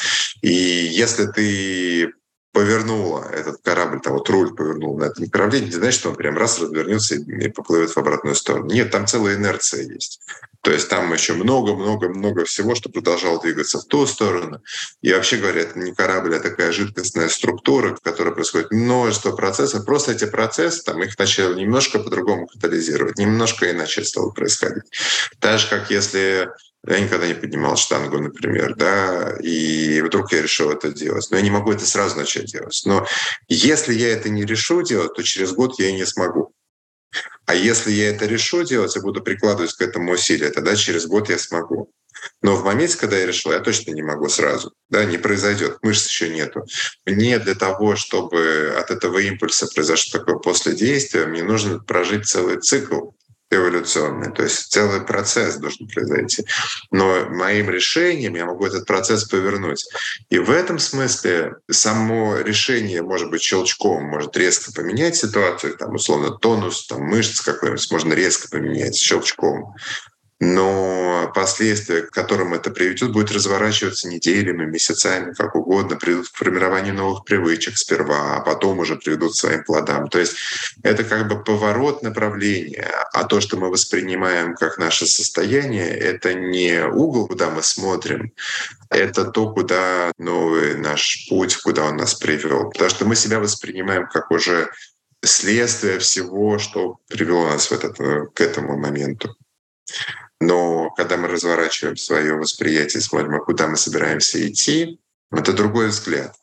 И если ты повернула этот корабль, там вот руль повернул на этом направлении, не значит, что он прям раз развернется и поплывет в обратную сторону. Нет, там целая инерция есть. То есть там еще много-много-много всего, что продолжало двигаться в ту сторону. И вообще говоря, это не корабль, а такая жидкостная структура, в которой происходит множество процессов. Просто эти процессы, там их начали немножко по-другому катализировать, немножко иначе стало происходить. Так же, как если я никогда не поднимал штангу, например, да, и вдруг я решил это делать. Но я не могу это сразу начать делать. Но если я это не решу делать, то через год я и не смогу. А если я это решу делать и буду прикладывать к этому усилия, тогда через год я смогу. Но в моменте, когда я решил, я точно не могу сразу. Да, не произойдет, мышц еще нету. Мне для того, чтобы от этого импульса произошло такое после действия, мне нужно прожить целый цикл эволюционный. То есть целый процесс должен произойти. Но моим решением я могу этот процесс повернуть. И в этом смысле само решение может быть щелчком, может резко поменять ситуацию, там, условно, тонус там, мышц какой-нибудь можно резко поменять щелчком но последствия, к которым это приведет, будет разворачиваться неделями, месяцами, как угодно, приведут к формированию новых привычек сперва, а потом уже приведут к своим плодам. То есть это как бы поворот направления, а то, что мы воспринимаем как наше состояние, это не угол, куда мы смотрим, это то, куда новый наш путь, куда он нас привел. Потому что мы себя воспринимаем как уже следствие всего, что привело нас в этот, к этому моменту. Но когда мы разворачиваем свое восприятие, смотрим, а куда мы собираемся идти, это другой взгляд.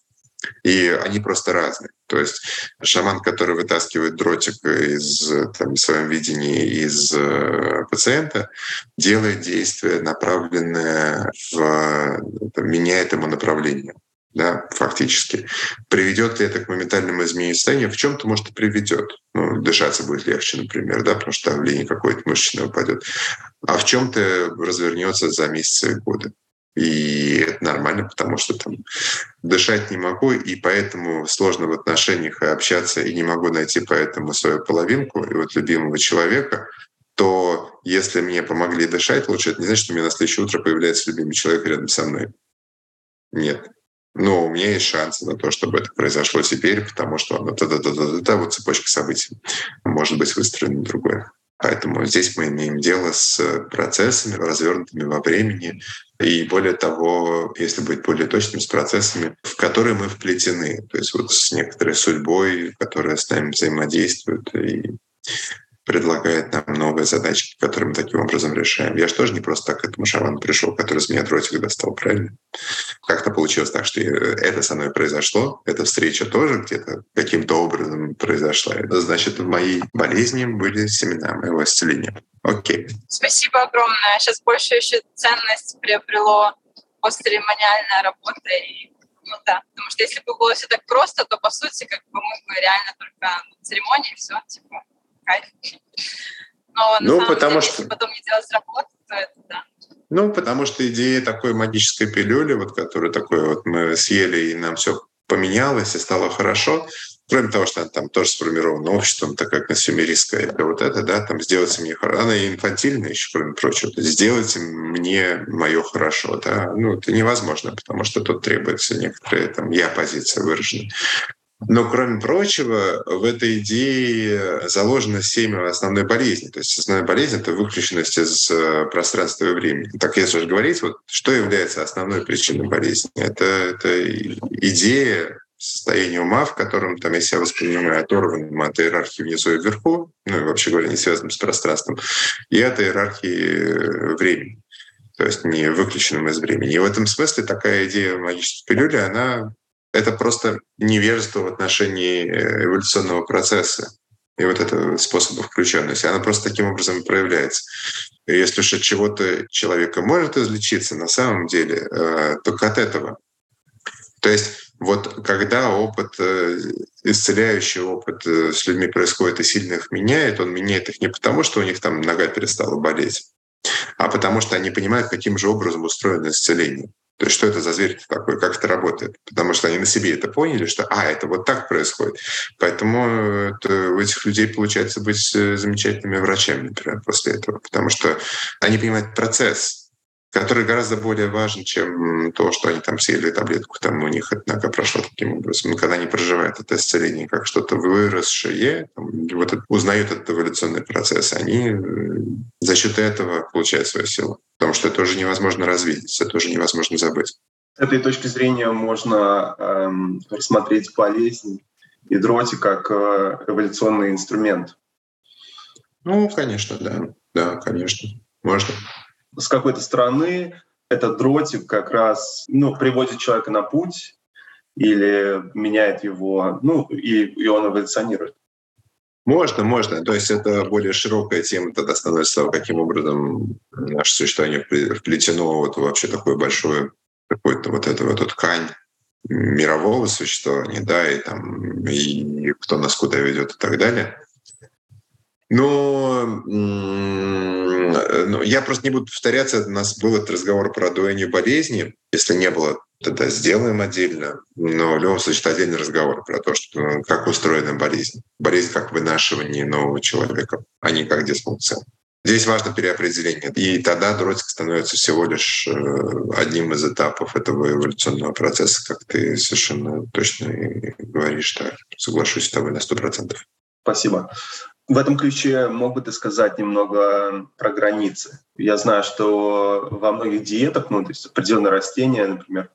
И они просто разные. То есть шаман, который вытаскивает дротик из там, в своем видении из э, пациента, делает действие, направленное в там, меняет ему направление да, фактически. Приведет ли это к моментальному изменению состояния? В чем-то, может, и приведет. Ну, дышаться будет легче, например, да, потому что давление какое-то мышечное упадет. А в чем-то развернется за месяцы и годы. И это нормально, потому что там дышать не могу, и поэтому сложно в отношениях общаться, и не могу найти поэтому свою половинку и вот любимого человека, то если мне помогли дышать лучше, это не значит, что у меня на следующее утро появляется любимый человек рядом со мной. Нет. Но у меня есть шансы на то, чтобы это произошло теперь, потому что оно да да да да да вот цепочка событий может быть выстроена другой. Поэтому здесь мы имеем дело с процессами, развернутыми во времени, и более того, если быть более точным, с процессами, в которые мы вплетены, то есть вот с некоторой судьбой, которая с нами взаимодействует, и предлагает нам новые задачи, которые мы таким образом решаем. Я же тоже не просто так к этому шаману пришел, который с меня дротик достал, правильно? Как-то получилось так, что это со мной произошло, эта встреча тоже где-то каким-то образом произошла. Значит, в моей болезни были семена моего исцеления. Окей. Спасибо огромное. Сейчас больше еще ценность приобрело постцеремониальная работа и ну да, потому что если бы было все так просто, то по сути как бы мы бы реально только на церемонии все типа Но на ну, самом потому деле, что... если потом не делать работу, то это да. Ну, потому что идея такой магической пилюли, вот которую такой вот мы съели, и нам все поменялось, и стало хорошо, кроме того, что она там тоже сформирована обществом, так как консюмеристская, это вот это, да, там сделайте мне хорошо. Она инфантильная еще, кроме прочего. Сделайте мне мое хорошо, да. Ну, это невозможно, потому что тут требуется некоторая там я позиция выражена. Но, кроме прочего, в этой идее заложено семя основной болезни. То есть основная болезнь — это выключенность из э, пространства и времени. Так если же говорить, вот, что является основной причиной болезни? Это, это идея состояния ума, в котором, там, я воспринимаю оторванным от иерархии внизу и вверху, ну и вообще говоря, не связанным с пространством, и от иерархии э, времени. то есть не выключенным из времени. И в этом смысле такая идея магической пилюли, она это просто невежество в отношении э, эволюционного процесса и вот этого способа включенности. Она просто таким образом проявляется. И если уж от чего-то человека может излечиться, на самом деле э, только от этого. То есть вот когда опыт, э, исцеляющий опыт с людьми происходит и сильно их меняет, он меняет их не потому, что у них там нога перестала болеть, а потому что они понимают, каким же образом устроено исцеление. То есть что это за зверь такой, как это работает? Потому что они на себе это поняли, что а, это вот так происходит. Поэтому это, у этих людей получается быть э, замечательными врачами, например, после этого. Потому что они понимают процесс, который гораздо более важен, чем то, что они там съели таблетку, там у них нога прошла таким образом. Но когда они проживают это исцеление как что-то выросшее, там, вот это, узнают этот эволюционный процесс, они э, за счет этого получают свою силу. Потому что это уже невозможно развидеть, это уже невозможно забыть. С этой точки зрения можно эм, рассмотреть болезнь и дроти как э, эволюционный инструмент. Ну, конечно, да. Да, конечно. Можно с какой-то стороны этот дротик как раз ну, приводит человека на путь или меняет его, ну, и, и он эволюционирует. Можно, можно. То есть это более широкая тема тогда становится, каким образом наше существование вплетено вот вообще такое большое, какое-то вот это вот ткань мирового существования, да, и там, и кто нас куда ведет и так далее. Но ну, я просто не буду повторяться. У нас был этот разговор про дуэнию болезни. Если не было, тогда сделаем отдельно. Но в любом случае, это отдельный разговор про то, что, ну, как устроена болезнь. Болезнь как вынашивание нового человека, а не как дисфункция. Здесь важно переопределение. И тогда дротик становится всего лишь э, одним из этапов этого эволюционного процесса, как ты совершенно точно говоришь. Да. Соглашусь с тобой на сто процентов. Спасибо. В этом ключе мог бы ты сказать немного про границы. Я знаю, что во многих диетах, ну, то есть определенные растения, например,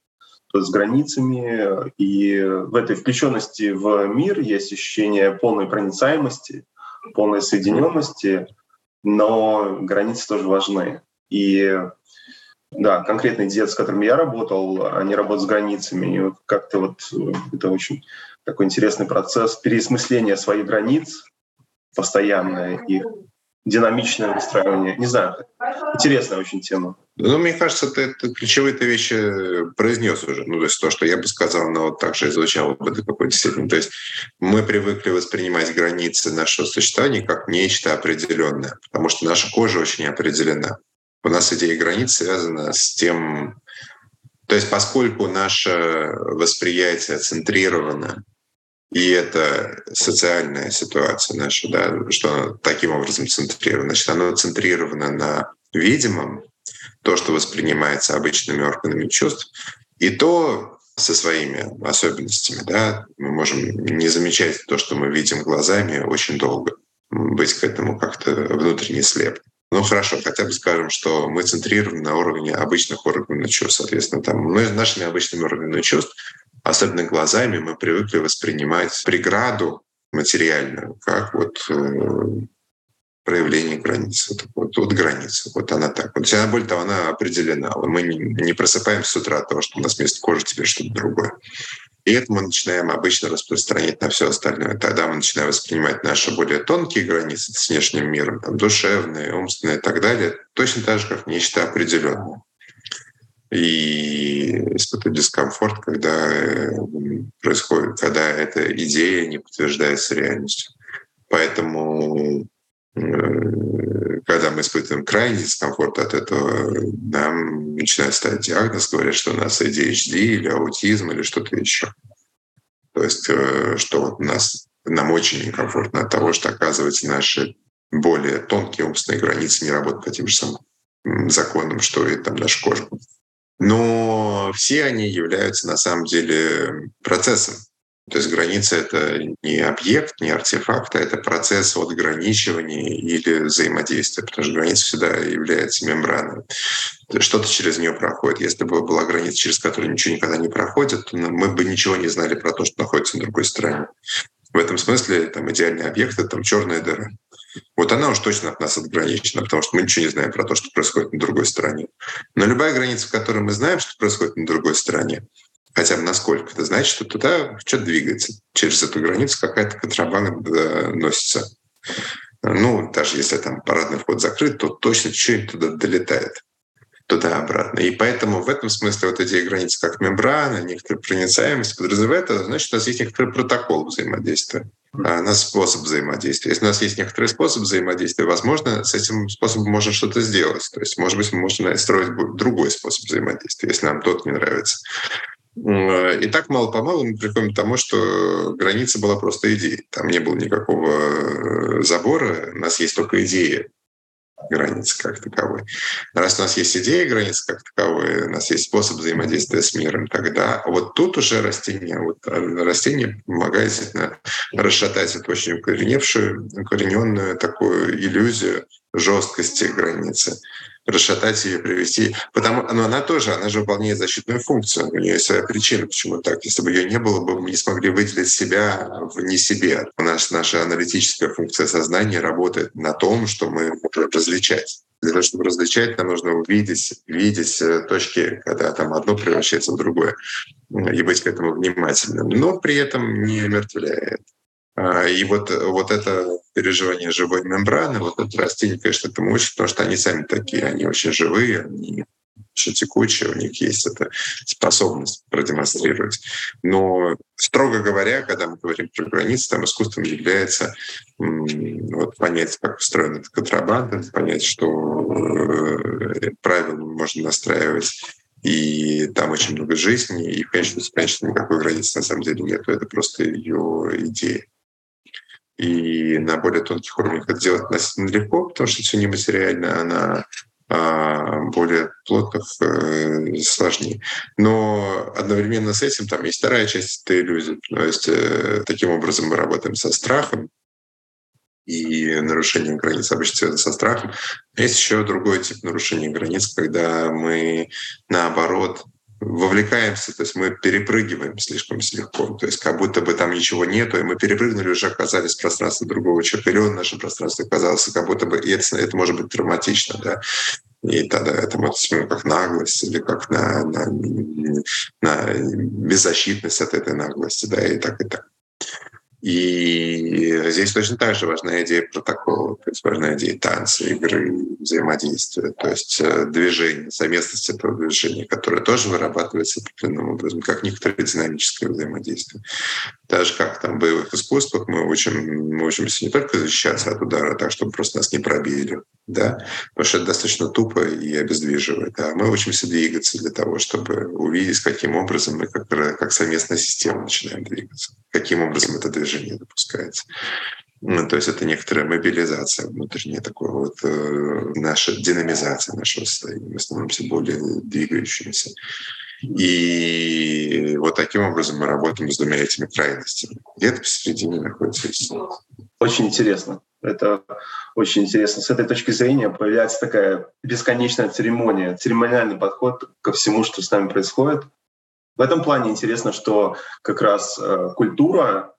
с границами, и в этой включенности в мир есть ощущение полной проницаемости, полной соединенности, но границы тоже важны. И да, конкретный диет, с которым я работал, они работают с границами. И как-то вот это очень такой интересный процесс переосмысления своих границ, постоянное и динамичное выстраивание. Не знаю, интересная очень тема. Ну, мне кажется, ты, ты ключевые-то вещи произнес уже. Ну, то есть то, что я бы сказал, но вот так же звучало бы до какой-то степени. То есть мы привыкли воспринимать границы нашего существования как нечто определенное, потому что наша кожа очень определена. У нас идея границ связана с тем, то есть поскольку наше восприятие центрировано и это социальная ситуация наша, да, что она таким образом центрирована. Значит, она центрирована на видимом, то, что воспринимается обычными органами чувств, и то со своими особенностями. Да, мы можем не замечать то, что мы видим глазами очень долго, быть к этому как-то внутренне слеп. Ну хорошо, хотя бы скажем, что мы центрированы на уровне обычных органов чувств. Соответственно, там мы нашими обычными органами чувств особенно глазами, мы привыкли воспринимать преграду материальную как вот э, проявление границы. Вот, вот, вот граница, вот она так. Вот она, более того, она определена. Мы не, не просыпаемся с утра от того, что у нас вместо кожи теперь что-то другое. И это мы начинаем обычно распространять на все остальное. Тогда мы начинаем воспринимать наши более тонкие границы с внешним миром, там, душевные, умственные и так далее, точно так же, как нечто определенное и испытывать дискомфорт, когда э, происходит, когда эта идея не подтверждается реальностью. Поэтому э, когда мы испытываем крайний дискомфорт от этого, нам начинают ставить диагноз, говорят, что у нас ADHD или аутизм или что-то еще. То есть, э, что вот нас, нам очень некомфортно от того, что, оказывается, наши более тонкие умственные границы не работают по тем же самым законам, что и там наша кожа. Но все они являются на самом деле процессом. То есть граница — это не объект, не артефакт, а это процесс отграничивания или взаимодействия, потому что граница всегда является мембраной. Что-то через нее проходит. Если бы была граница, через которую ничего никогда не проходит, то мы бы ничего не знали про то, что находится на другой стороне. В этом смысле там идеальный объект — это там черная дыра. Вот она уж точно от нас отграничена, потому что мы ничего не знаем про то, что происходит на другой стороне. Но любая граница, в которой мы знаем, что происходит на другой стороне, хотя бы насколько, это значит, что туда что-то двигается. Через эту границу какая-то контрабанда носится. Ну, даже если там парадный вход закрыт, то точно что-нибудь туда долетает туда-обратно. И поэтому в этом смысле вот идея границ как мембрана, некоторая проницаемость подразумевает, это значит, у нас есть некоторый протокол взаимодействия, а у нас способ взаимодействия. Если у нас есть некоторый способ взаимодействия, возможно, с этим способом можно что-то сделать. То есть, может быть, мы можем строить другой способ взаимодействия, если нам тот не нравится. И так мало-помалу мы приходим к тому, что граница была просто идеей. Там не было никакого э, забора, у нас есть только идея границы как таковой. Раз у нас есть идея границы как таковой, у нас есть способ взаимодействия с миром, тогда вот тут уже растение, вот э, растение помогает действительно расшатать эту очень укореневшую, укорененную такую иллюзию жесткости границы расшатать ее, привести. Потому, но она тоже, она же выполняет защитную функцию. У нее есть своя причина, почему так. Если бы ее не было бы, мы не смогли выделить себя в не себе. У нас наша аналитическая функция сознания работает на том, что мы можем различать. Для того, чтобы различать, нам нужно увидеть, видеть э, точки, когда там одно превращается в другое, и быть к этому внимательным, но при этом не мертвляет. А, и вот, вот это переживание живой мембраны, вот это растение, конечно, этому учат, потому что они сами такие, они очень живые, они очень текучие, у них есть эта способность продемонстрировать. Но, строго говоря, когда мы говорим про границы, там искусством является вот, понять, как устроена эта контрабанда, понять, что э, правила можно настраивать и там очень много жизни, и, конечно, конечно, никакой границы на самом деле нет, это просто ее идея. И на более тонких уровнях это делать относительно легко, потому что все нематериально, а, более плотных э, сложнее. Но одновременно с этим там есть вторая часть этой иллюзии. То есть э, таким образом мы работаем со страхом, и нарушение границ обычно связано со страхом. Есть еще другой тип нарушения границ, когда мы, наоборот, вовлекаемся, то есть мы перепрыгиваем слишком легко, то есть как будто бы там ничего нету, и мы перепрыгнули, уже оказались в пространстве другого человека, или он в нашем пространстве оказался, как будто бы, и это, это может быть травматично, да, и тогда это мы смотрим как наглость или как на, на, на беззащитность от этой наглости, да, и так, и так. И здесь точно так же важна идея протокола, то есть важна идея танца, игры, взаимодействия, то есть э, движение, совместность этого движения, которое тоже вырабатывается определенным образом, как некоторое динамическое взаимодействие. Даже как там в боевых искусствах мы, учим, мы учимся не только защищаться от удара так, чтобы просто нас не пробили, да, потому что это достаточно тупо и обездвиживает, да. мы учимся двигаться для того, чтобы увидеть, каким образом мы как, как совместная система начинаем двигаться, каким образом это движение допускается. Ну, то есть это некоторая мобилизация внутренняя, такая вот э, наша динамизация нашего состояния. Мы становимся более двигающимися. И вот таким образом мы работаем с двумя этими крайностями. Где-то посередине находится истина. Очень интересно. Это очень интересно. С этой точки зрения появляется такая бесконечная церемония, церемониальный подход ко всему, что с нами происходит. В этом плане интересно, что как раз э, культура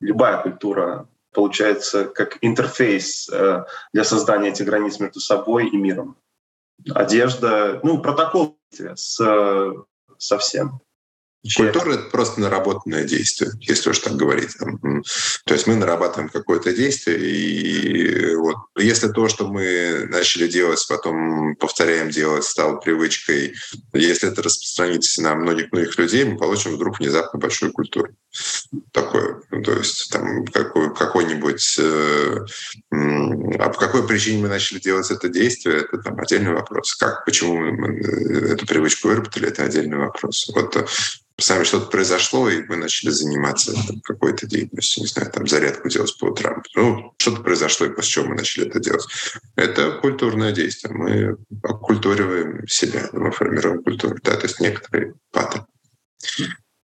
любая культура получается как интерфейс э, для создания этих границ между собой и миром. Одежда, ну, протокол с, со всем. Культура — это просто наработанное действие, если уж так говорить. То есть мы нарабатываем какое-то действие, и вот если то, что мы начали делать, потом повторяем делать, стало привычкой, если это распространится на многих-многих людей, мы получим вдруг внезапно большую культуру. Такое. То есть там какой, какой-нибудь... Э, а по какой причине мы начали делать это действие, это там отдельный вопрос. Как, почему мы э, эту привычку выработали, это отдельный вопрос. Вот с нами что-то произошло, и мы начали заниматься там, какой-то деятельностью, не знаю, там зарядку делать по утрам. Ну, что-то произошло, и после чего мы начали это делать. Это культурное действие. Мы оккультуриваем себя, мы формируем культуру. Да, то есть некоторые паттерны.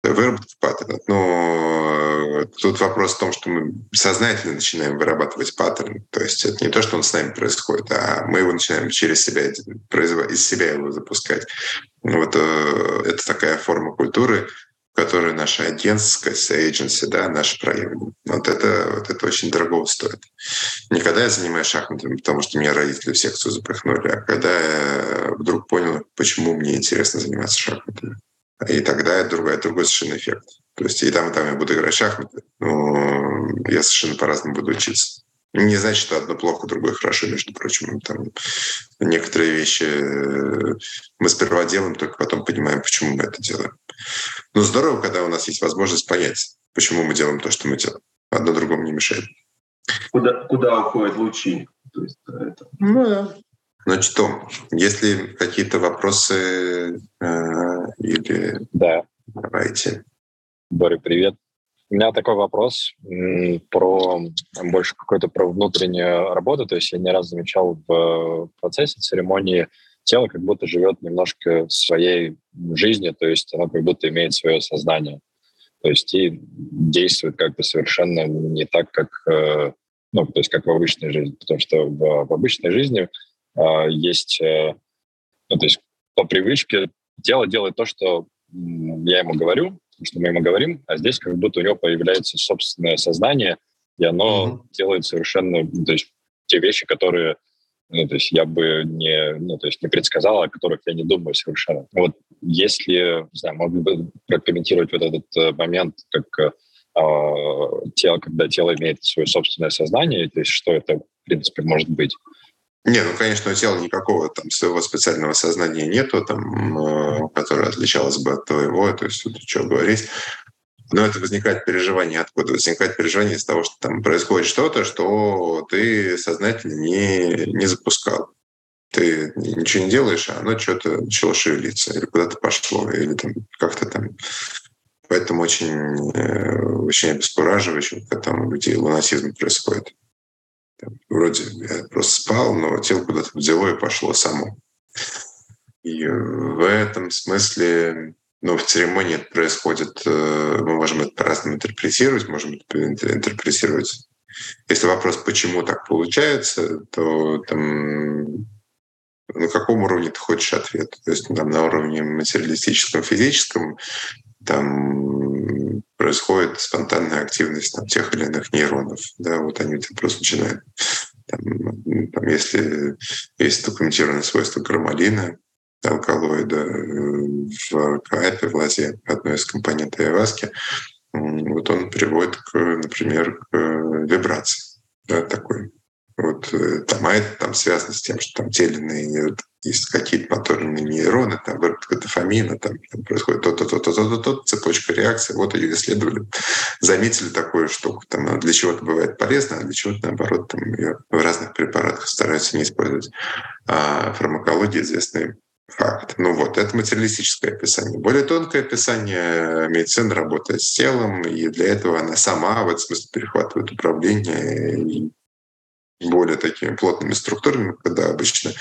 Выработка паттерна. Но тут вопрос в том, что мы сознательно начинаем вырабатывать паттерн. То есть это не то, что он с нами происходит, а мы его начинаем через себя, из себя его запускать. Вот э, это такая форма культуры, которую наше агентство, agency, да, наше проявление. Вот это, вот это очень дорого стоит. Не когда я занимаюсь шахматами, потому что меня родители в секцию запихнули, а когда я вдруг понял, почему мне интересно заниматься шахматами. И тогда это другой, другой совершенно эффект. То есть и там, и там я буду играть в шахматы, но я совершенно по-разному буду учиться. Не значит, что одно плохо, другое хорошо, между прочим. Там некоторые вещи э, мы сперва делаем, только потом понимаем, почему мы это делаем. Но здорово, когда у нас есть возможность понять, почему мы делаем то, что мы делаем. Одно другому не мешает. Куда, куда уходят лучи? То есть, э, это... Ну да. Ну что, если какие-то вопросы э, или... Да. Давайте. Боря, привет. У меня такой вопрос про больше какой-то про внутреннюю работу. То есть я не раз замечал в процессе церемонии тело как будто живет немножко своей жизнью, то есть оно как будто имеет свое сознание. То есть и действует как-то совершенно не так, как, э, ну, то есть как в обычной жизни. Потому что в, в обычной жизни э, есть, э, ну, то есть по привычке тело делает то, что я ему говорю, что мы ему говорим, а здесь как будто у него появляется собственное сознание, и оно mm-hmm. делает совершенно, ну, то есть те вещи, которые, ну, то есть я бы не, ну, то есть не предсказал, о которых я не думаю совершенно. Вот если, не знаю, могли бы прокомментировать вот этот э, момент, как э, тело, когда тело имеет свое собственное сознание, то есть что это, в принципе, может быть. Не, ну, конечно, у тела никакого там своего специального сознания нету, там, э, которое отличалось бы от твоего, то есть тут что говорить. Но это возникает переживание откуда? Возникает переживание из того, что там происходит что-то, что ты сознательно не, не запускал. Ты ничего не делаешь, а оно что-то начало шевелиться, или куда-то пошло, или там как-то там Поэтому очень, э, очень обескураживающе, когда там у людей лунатизм происходит. Вроде я просто спал, но тело куда-то взяло и пошло само. И в этом смысле, ну, в церемонии это происходит, э, мы можем это по-разному интерпретировать, можем это интерпретировать. Если вопрос, почему так получается, то там на каком уровне ты хочешь ответ? То есть там, на уровне материалистическом, физическом, там происходит спонтанная активность там, тех или иных нейронов. Да, вот они просто начинают. Там, там, если есть документированное свойство громалина, алкалоида э, в каапе, в лозе, одной из компонентов айваски, вот он приводит, к, например, к э, вибрации. Да, такой вот э, там, а это там связано с тем, что там те или иные есть какие-то моторные нейроны, там выработка дофамина, там, там происходит то-то, то-то, то-то, то цепочка реакции. Вот ее исследовали, заметили такую штуку. Там, для чего-то бывает полезно, а для чего-то, наоборот, там ее в разных препаратах стараются не использовать. А фармакология известный факт. Ну вот, это материалистическое описание. Более тонкое описание медицины работает с телом, и для этого она сама в этом смысле перехватывает управление и более такими плотными структурами, когда обычно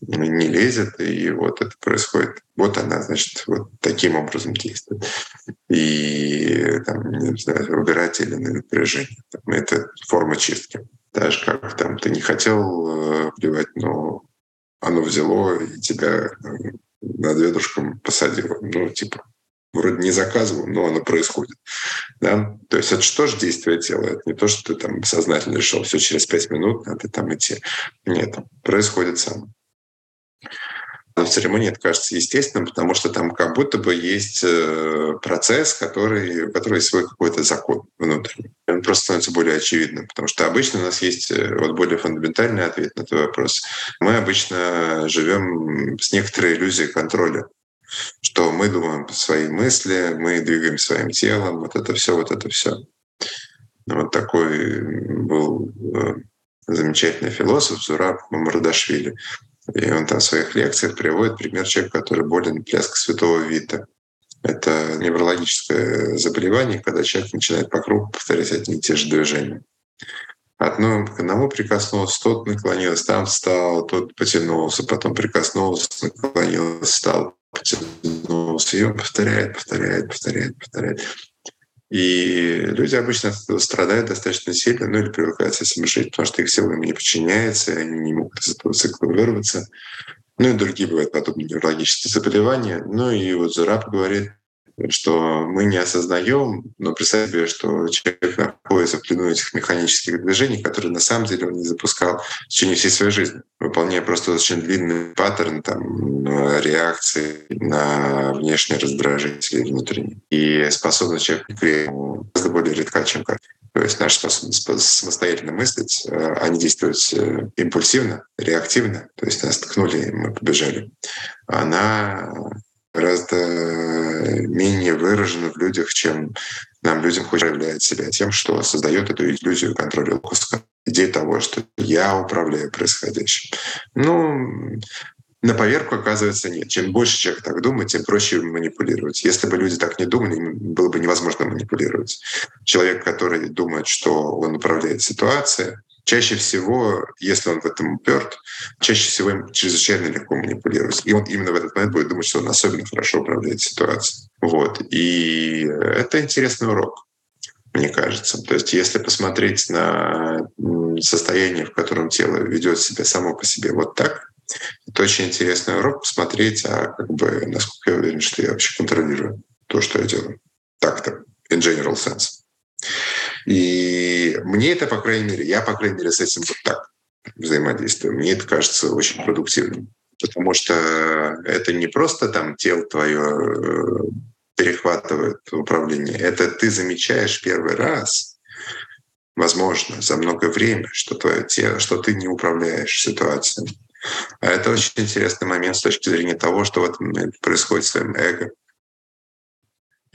не лезет, и вот это происходит. Вот она, значит, вот таким образом действует. И там, не знаю, убирать или напряжение. Там, это форма чистки. Даже как там ты не хотел плевать, э, но оно взяло и тебя э, над ведушком посадило. Ну, типа, вроде не заказывал, но оно происходит. Да? То есть это что же действие тела? Это не то, что ты там сознательно решил, все через пять минут надо там идти. Нет, происходит сам. В церемонии это кажется естественным, потому что там как будто бы есть э, процесс, который, который свой какой-то закон внутренний. Он просто становится более очевидным, потому что обычно у нас есть э, вот более фундаментальный ответ на твой вопрос. Мы обычно живем с некоторой иллюзией контроля что мы думаем свои мысли, мы двигаем своим телом, вот это все, вот это все. Вот такой был э, замечательный философ Зураб Мамардашвили. И он там в своих лекциях приводит пример человека, который болен пляской святого Вита. Это неврологическое заболевание, когда человек начинает по кругу повторять одни и те же движения. Одно к одному прикоснулся, тот наклонился, там встал, тот потянулся, потом прикоснулся, наклонился, встал, потянулся. И он повторяет, повторяет, повторяет, повторяет. И люди обычно страдают достаточно сильно, ну или привыкают с этим жить, потому что их сила им не подчиняется, они не могут из этого цикла вырваться. Ну и другие бывают подобные неврологические заболевания. Ну и вот Зураб говорит, что мы не осознаем, но представь себе, что человек находится в плену этих механических движений, которые на самом деле он не запускал в течение всей своей жизни, выполняя просто очень длинный паттерн там, реакции на внешние раздражители внутренние. И способность человека к гораздо более редка, чем как. То есть наша способность самостоятельно мыслить, э, не действовать э, импульсивно, реактивно, то есть нас ткнули, и мы побежали, она гораздо менее выражена в людях, чем нам людям хочется проявлять себя тем, что создает эту иллюзию контроля локуска. Идея того, что я управляю происходящим. Ну, на поверку, оказывается, нет. Чем больше человек так думает, тем проще манипулировать. Если бы люди так не думали, было бы невозможно манипулировать. Человек, который думает, что он управляет ситуацией, чаще всего, если он в этом уперт, чаще всего им чрезвычайно легко манипулировать. И он именно в этот момент будет думать, что он особенно хорошо управляет ситуацией. Вот. И это интересный урок мне кажется. То есть если посмотреть на состояние, в котором тело ведет себя само по себе вот так, это очень интересный урок посмотреть, а как бы насколько я уверен, что я вообще контролирую то, что я делаю. Так-то, in general sense. И мне это, по крайней мере, я, по крайней мере, с этим вот так взаимодействую. Мне это кажется очень продуктивным. Потому что это не просто там тело твое э, перехватывает управление. Это ты замечаешь первый раз, возможно, за много времени, что твое тело, что ты не управляешь ситуацией. А это очень интересный момент с точки зрения того, что в моменте происходит с твоим эго.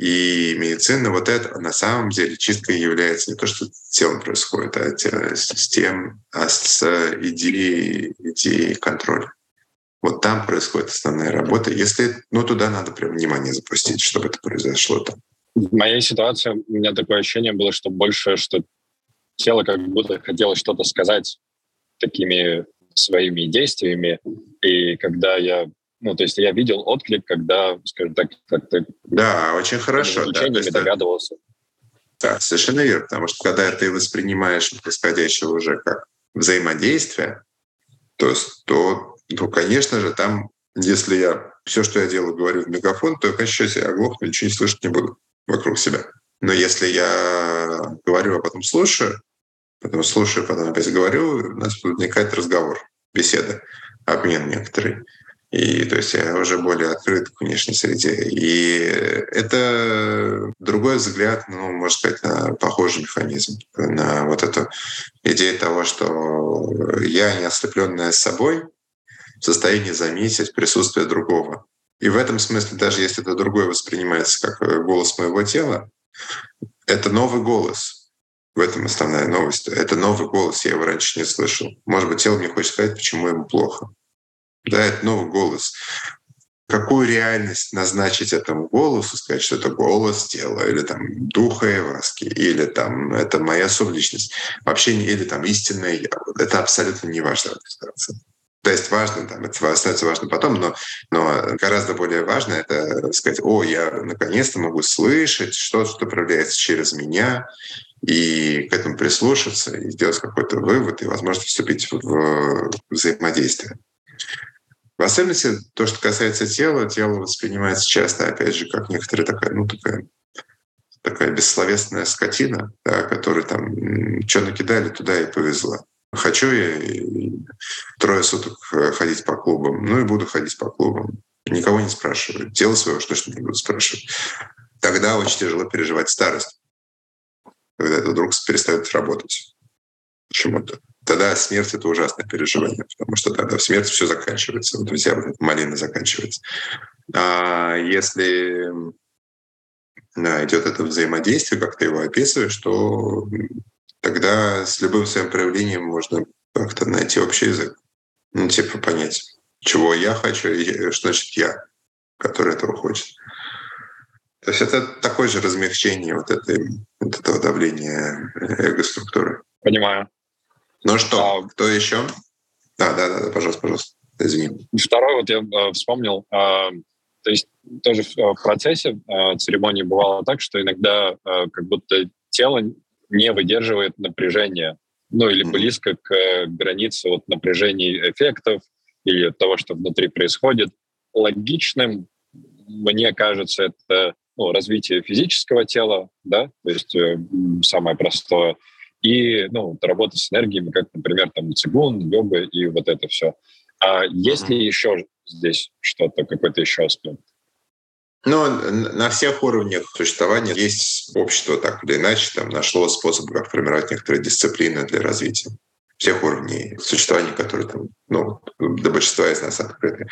И медицина вот это на самом деле чистко является не то, что с телом происходит, а с тем, а с идеей, идеей контроля. Вот там происходит основная работа. Если, ну, туда надо прям внимание запустить, чтобы это произошло там. В моей ситуации у меня такое ощущение было, что больше, что тело как будто хотело что-то сказать такими своими действиями. И когда я ну, то есть я видел отклик, когда, скажем так, как-то... Да, очень хорошо. Да, есть, догадывался. Да, совершенно верно, потому что когда ты воспринимаешь происходящее уже как взаимодействие, то, то, то, конечно же, там, если я все, что я делаю, говорю в мегафон, то, конечно, я оглохну, ничего не слышать не буду вокруг себя. Но если я говорю, а потом слушаю, потом слушаю, потом опять говорю, у нас возникает разговор, беседа, обмен некоторый. И то есть я уже более открыт к внешней среде. И это другой взгляд, ну, можно сказать, на похожий механизм, на вот эту идею того, что я, не ослепленная собой, в состоянии заметить присутствие другого. И в этом смысле, даже если это другое воспринимается как голос моего тела, это новый голос. В этом основная новость. Это новый голос, я его раньше не слышал. Может быть, тело мне хочет сказать, почему ему плохо. Да, это новый голос. Какую реальность назначить этому голосу, сказать, что это голос тела, или там духа Эваски, или там это моя субличность, вообще или там истинное я. Это абсолютно не важно в этой ситуации. То есть важно, там, это становится важно потом, но, но гораздо более важно это сказать, о, я наконец-то могу слышать что-то, что проявляется через меня, и к этому прислушаться, и сделать какой-то вывод, и, возможно, вступить в взаимодействие. В особенности то, что касается тела, тело воспринимается часто, опять же, как некоторая такая, ну, такая такая бессловесная скотина, да, которая там что накидали, туда и повезла. Хочу я трое суток э, ходить по клубам, ну и буду ходить по клубам. Никого не спрашиваю. Тело своего что точно не буду спрашивать. Тогда очень тяжело переживать старость, когда это вдруг перестает работать почему-то тогда смерть — это ужасное переживание, потому что тогда в смерти все заканчивается, вот вот эта малина заканчивается. А если да, идет это взаимодействие, как ты его описываешь, то тогда с любым своим проявлением можно как-то найти общий язык. Ну, типа понять, чего я хочу и что значит я, который этого хочет. То есть это такое же размягчение вот, этой, вот этого давления эго-структуры. Понимаю. Ну что, а, кто еще? Да, да, да, пожалуйста, пожалуйста. Извини. Второй вот я э, вспомнил, э, то есть тоже в, в процессе э, церемонии бывало так, что иногда э, как будто тело не выдерживает напряжения, ну или mm-hmm. близко к э, границе вот напряжений эффектов или того, что внутри происходит. Логичным, мне кажется, это ну, развитие физического тела, да, то есть э, самое простое, и ну, работа с энергиями, как, например, там цигун, йога и вот это все. А есть ли еще здесь что-то, какой-то еще аспект? Ну, на всех уровнях существования есть общество, так или иначе, там нашло способ, как формировать некоторые дисциплины для развития всех уровней существования, которые там, ну, до большинства из нас открыты.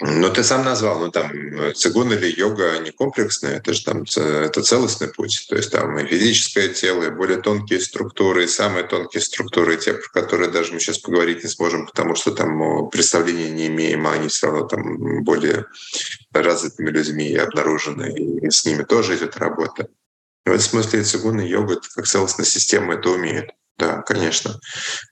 Ну, ты сам назвал, ну, там, цигун или йога, они комплексные, это же там, это целостный путь. То есть там и физическое тело, и более тонкие структуры, и самые тонкие структуры, те, про которые даже мы сейчас поговорить не сможем, потому что там представления не имеем, а они все равно там более развитыми людьми обнаружены, и с ними тоже идет работа. В этом смысле цигун и йога, как целостная система, это умеют. Да, конечно.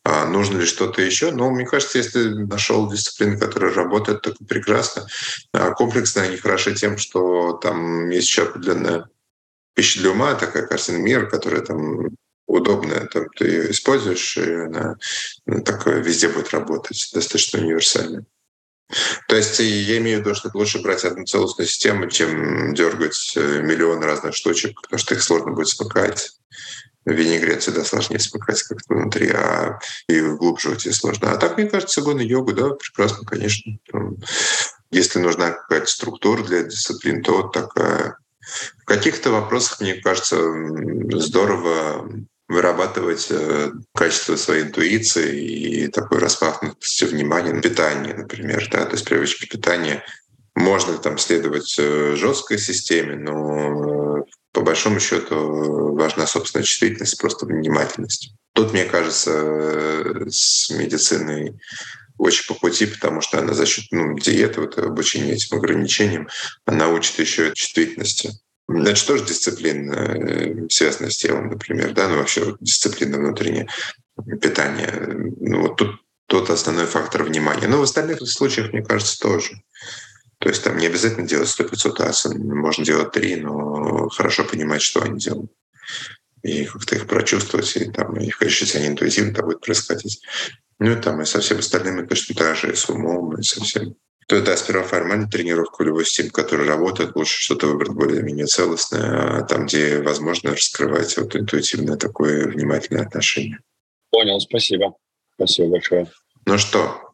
А нужно ли что-то еще? Ну, мне кажется, если нашел дисциплины, которые работают, то прекрасно. А комплексно они хороши тем, что там есть еще определенная пища для ума, такая картина мира, которая там удобная, там ты ее используешь, и она, она такое везде будет работать, достаточно универсально. То есть я имею в виду, что лучше брать одну целостную систему, чем дергать э, миллион разных штучек, потому что их сложно будет смыкать винегрет всегда сложнее смыкать как-то внутри, а и глубже очень сложно. А так, мне кажется, гон и йога, да, прекрасно, конечно. Если нужна какая-то структура для дисциплин, то вот такая. В каких-то вопросах, мне кажется, здорово вырабатывать э, качество своей интуиции и такой распахнутости внимания на питание, например, да, то есть привычки питания можно там следовать э, жесткой системе, но по большому счету важна собственная чувствительность, просто внимательность. Тут, мне кажется, с медициной очень по пути, потому что она за счет ну, диеты, вот обучение этим ограничениям, она учит еще чувствительности. Это же тоже дисциплина, э, связанная с телом, например, да, ну вообще дисциплина внутренняя питания. Ну вот тут тот основной фактор внимания. Но в остальных случаях, мне кажется, тоже. То есть там не обязательно делать 100-500 асан, можно делать 3, но хорошо понимать, что они делают. И как-то их прочувствовать, и там их ощущать, они интуитивно это будет происходить. Ну и там и со всем остальным точно так же, и с умом, и со всем. То есть, да, сперва формальную тренировку любой системы, который работает, лучше что-то выбрать более-менее целостное, а там, где возможно раскрывать вот интуитивное такое внимательное отношение. Понял, спасибо. Спасибо большое. Ну что,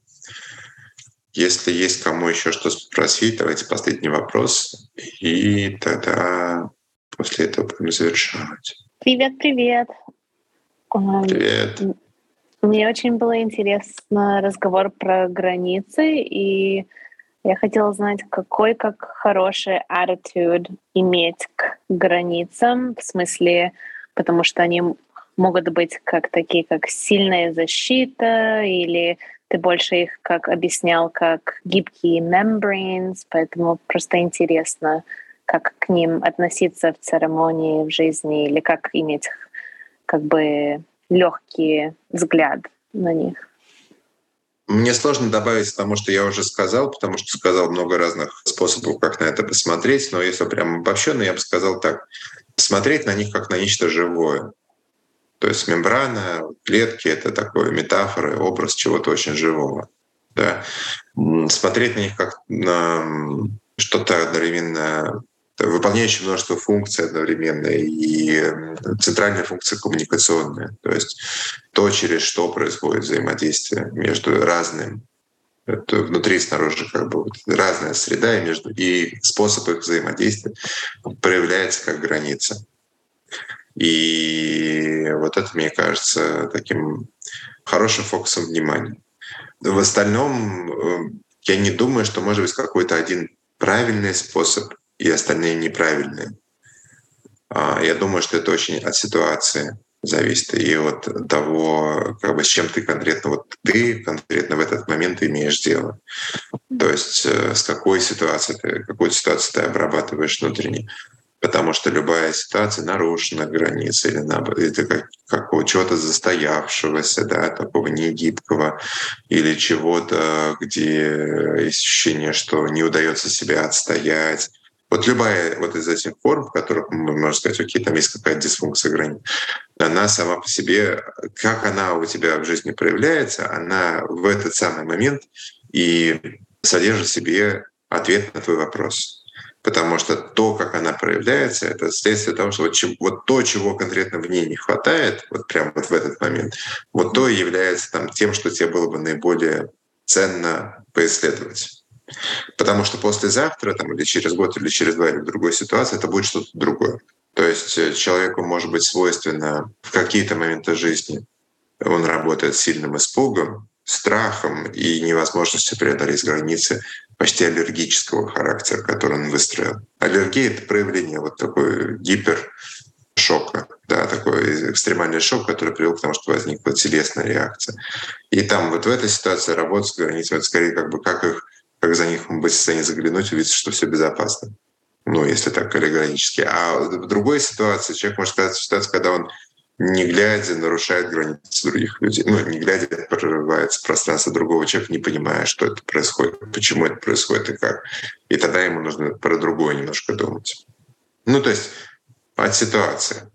если есть кому еще что спросить, давайте последний вопрос, и тогда после этого будем завершать. Привет, привет. Привет. Мне очень было интересно разговор про границы, и я хотела знать, какой как хороший attitude иметь к границам, в смысле, потому что они могут быть как такие, как сильная защита или ты больше их как объяснял как гибкие membranes, поэтому просто интересно, как к ним относиться в церемонии, в жизни, или как иметь как бы легкий взгляд на них. Мне сложно добавить тому, что я уже сказал, потому что сказал много разных способов, как на это посмотреть. Но если прям обобщенно, я бы сказал так. Смотреть на них как на нечто живое. То есть мембрана, клетки — это такой метафора, образ чего-то очень живого. Да. Смотреть на них как на что-то одновременно выполняющее множество функций одновременно и центральная функция коммуникационная. То есть то, через что происходит взаимодействие между разным это внутри и снаружи как бы вот разная среда и между и способ их взаимодействия проявляется как граница. И вот это, мне кажется, таким хорошим фокусом внимания. В остальном э, я не думаю, что может быть какой-то один правильный способ и остальные неправильные. А, я думаю, что это очень от ситуации зависит и от того, как бы с чем ты конкретно, вот ты конкретно в этот момент имеешь дело. То есть э, с какой ситуацией ты, какую ситуацию ты обрабатываешь внутренне потому что любая ситуация нарушена граница или это как, как чего-то застоявшегося, да, такого негибкого или чего-то, где есть ощущение, что не удается себя отстоять. Вот любая вот из этих форм, в которых мы можем сказать, окей, там есть какая-то дисфункция границ, она сама по себе, как она у тебя в жизни проявляется, она в этот самый момент и содержит в себе ответ на твой вопрос. Потому что то, как она проявляется, это следствие того, что вот, чем, вот то, чего конкретно в ней не хватает, вот прямо вот в этот момент, вот то и является там тем, что тебе было бы наиболее ценно поисследовать. Потому что послезавтра, там, или через год, или через два, или в другой ситуации, это будет что-то другое. То есть э, человеку может быть свойственно в какие-то моменты жизни он работает с сильным испугом, страхом и невозможностью преодолеть границы почти аллергического характера, который он выстроил. Аллергия — это проявление вот такой гипершока, да, такой экстремальный шок, который привел к тому, что возникла телесная реакция. И там вот в этой ситуации работа с границами — это скорее как бы как их как за них быть в состоянии заглянуть, увидеть, что все безопасно. Ну, если так каллигранически. А в другой ситуации человек может сказать в ситуации, когда он не глядя нарушает границы других людей. Ну, не глядя прорывается пространство другого человека, не понимая, что это происходит, почему это происходит и как. И тогда ему нужно про другое немножко думать. Ну, то есть от ситуации.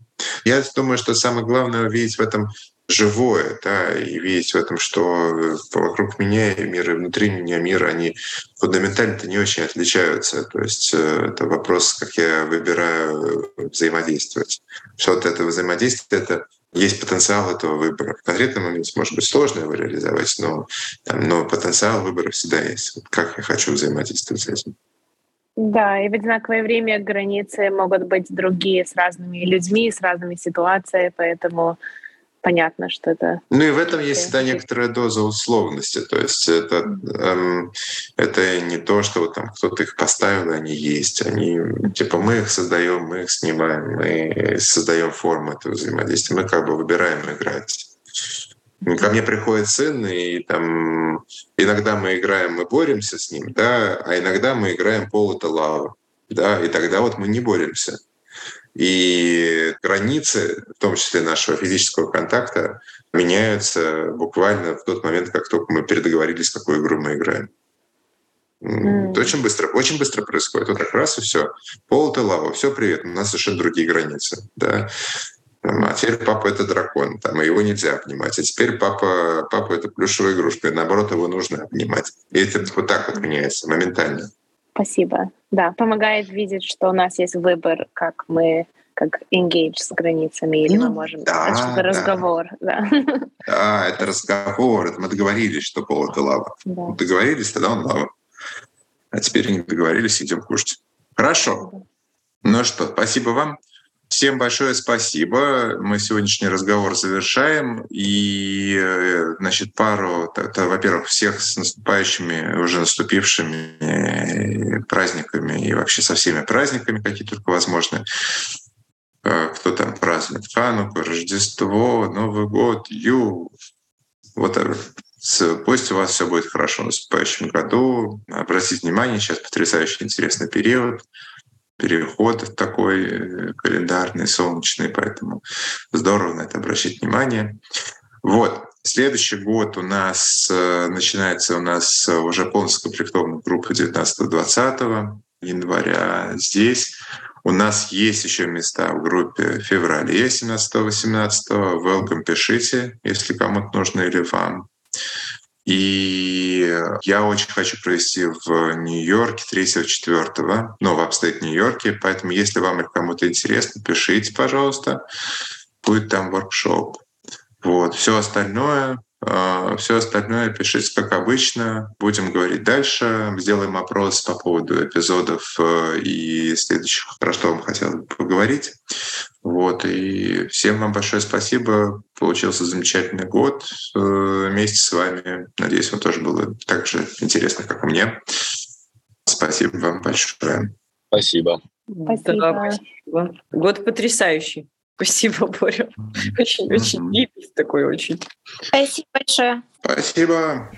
Я думаю, что самое главное увидеть в этом живое, да, и видеть в этом, что вокруг меня и мир, и внутри меня мир, они фундаментально-то не очень отличаются. То есть э, это вопрос, как я выбираю взаимодействовать. Что вот это взаимодействие — это есть потенциал этого выбора. В конкретном моменте может быть сложно его реализовать, но, там, но потенциал выбора всегда есть. Как я хочу взаимодействовать с этим. Да, и в одинаковое время границы могут быть другие с разными людьми, с разными ситуациями, поэтому понятно, что это... Ну и в этом есть всегда некоторая доза условности. То есть это, эм, это не то, что вот там кто-то их поставил, они есть. Они, типа, мы их создаем, мы их снимаем, мы создаем форму этого взаимодействия. Мы как бы выбираем играть. Ко мне приходит сын, и там иногда мы играем, мы боремся с ним, да, а иногда мы играем пол это лава, да, и тогда вот мы не боремся. И границы, в том числе нашего физического контакта, меняются буквально в тот момент, как только мы передоговорились, какую игру мы играем. Mm. Это очень быстро, очень быстро происходит. Вот так раз и все. Пол это лава, все привет, у нас совершенно другие границы. Да? а теперь папа это дракон, там, и его нельзя обнимать. А теперь папа, папа это плюшевая игрушка, и наоборот, его нужно обнимать. И это вот так вот меняется моментально. Спасибо. Да, помогает видеть, что у нас есть выбор, как мы как engage с границами, или ну, мы можем... Да, это да. разговор, да. Да, это разговор, это мы договорились, что пол — это лава. Да. Договорились, тогда он лава. А теперь не договорились, идем кушать. Хорошо. Да. Ну что, спасибо вам. Всем большое спасибо. Мы сегодняшний разговор завершаем. И, э, значит, пару, во-первых, всех с наступающими, уже наступившими э, праздниками и вообще со всеми праздниками, какие только возможны. Э, кто там празднует Хануку, Рождество, Новый год, Ю. Вот Пусть у вас все будет хорошо в наступающем году. Обратите внимание, сейчас потрясающий интересный период переход такой э, календарный, солнечный, поэтому здорово на это обращать внимание. Вот. Следующий год у нас э, начинается у нас уже полностью комплектованная группа 19-20 января. Здесь у нас есть еще места в группе феврале 17-18. Welcome, пишите, если кому-то нужно или вам. И я очень хочу провести в Нью-Йорке 3-4, ну, в upstate Нью-Йорке. Поэтому, если вам или кому-то интересно, пишите, пожалуйста. Будет там воркшоп. Вот. Все остальное а, Все остальное пишите, как обычно. Будем говорить дальше. Сделаем опрос по поводу эпизодов э, и следующих, про что вам хотелось бы поговорить. Вот. И всем вам большое спасибо. Получился замечательный год э, вместе с вами. Надеюсь, вам тоже было так же интересно, как и мне. Спасибо вам большое. Спасибо. Спасибо. Да, спасибо. Год потрясающий. Спасибо, Боря. Очень-очень такой очень. Спасибо большое. Спасибо.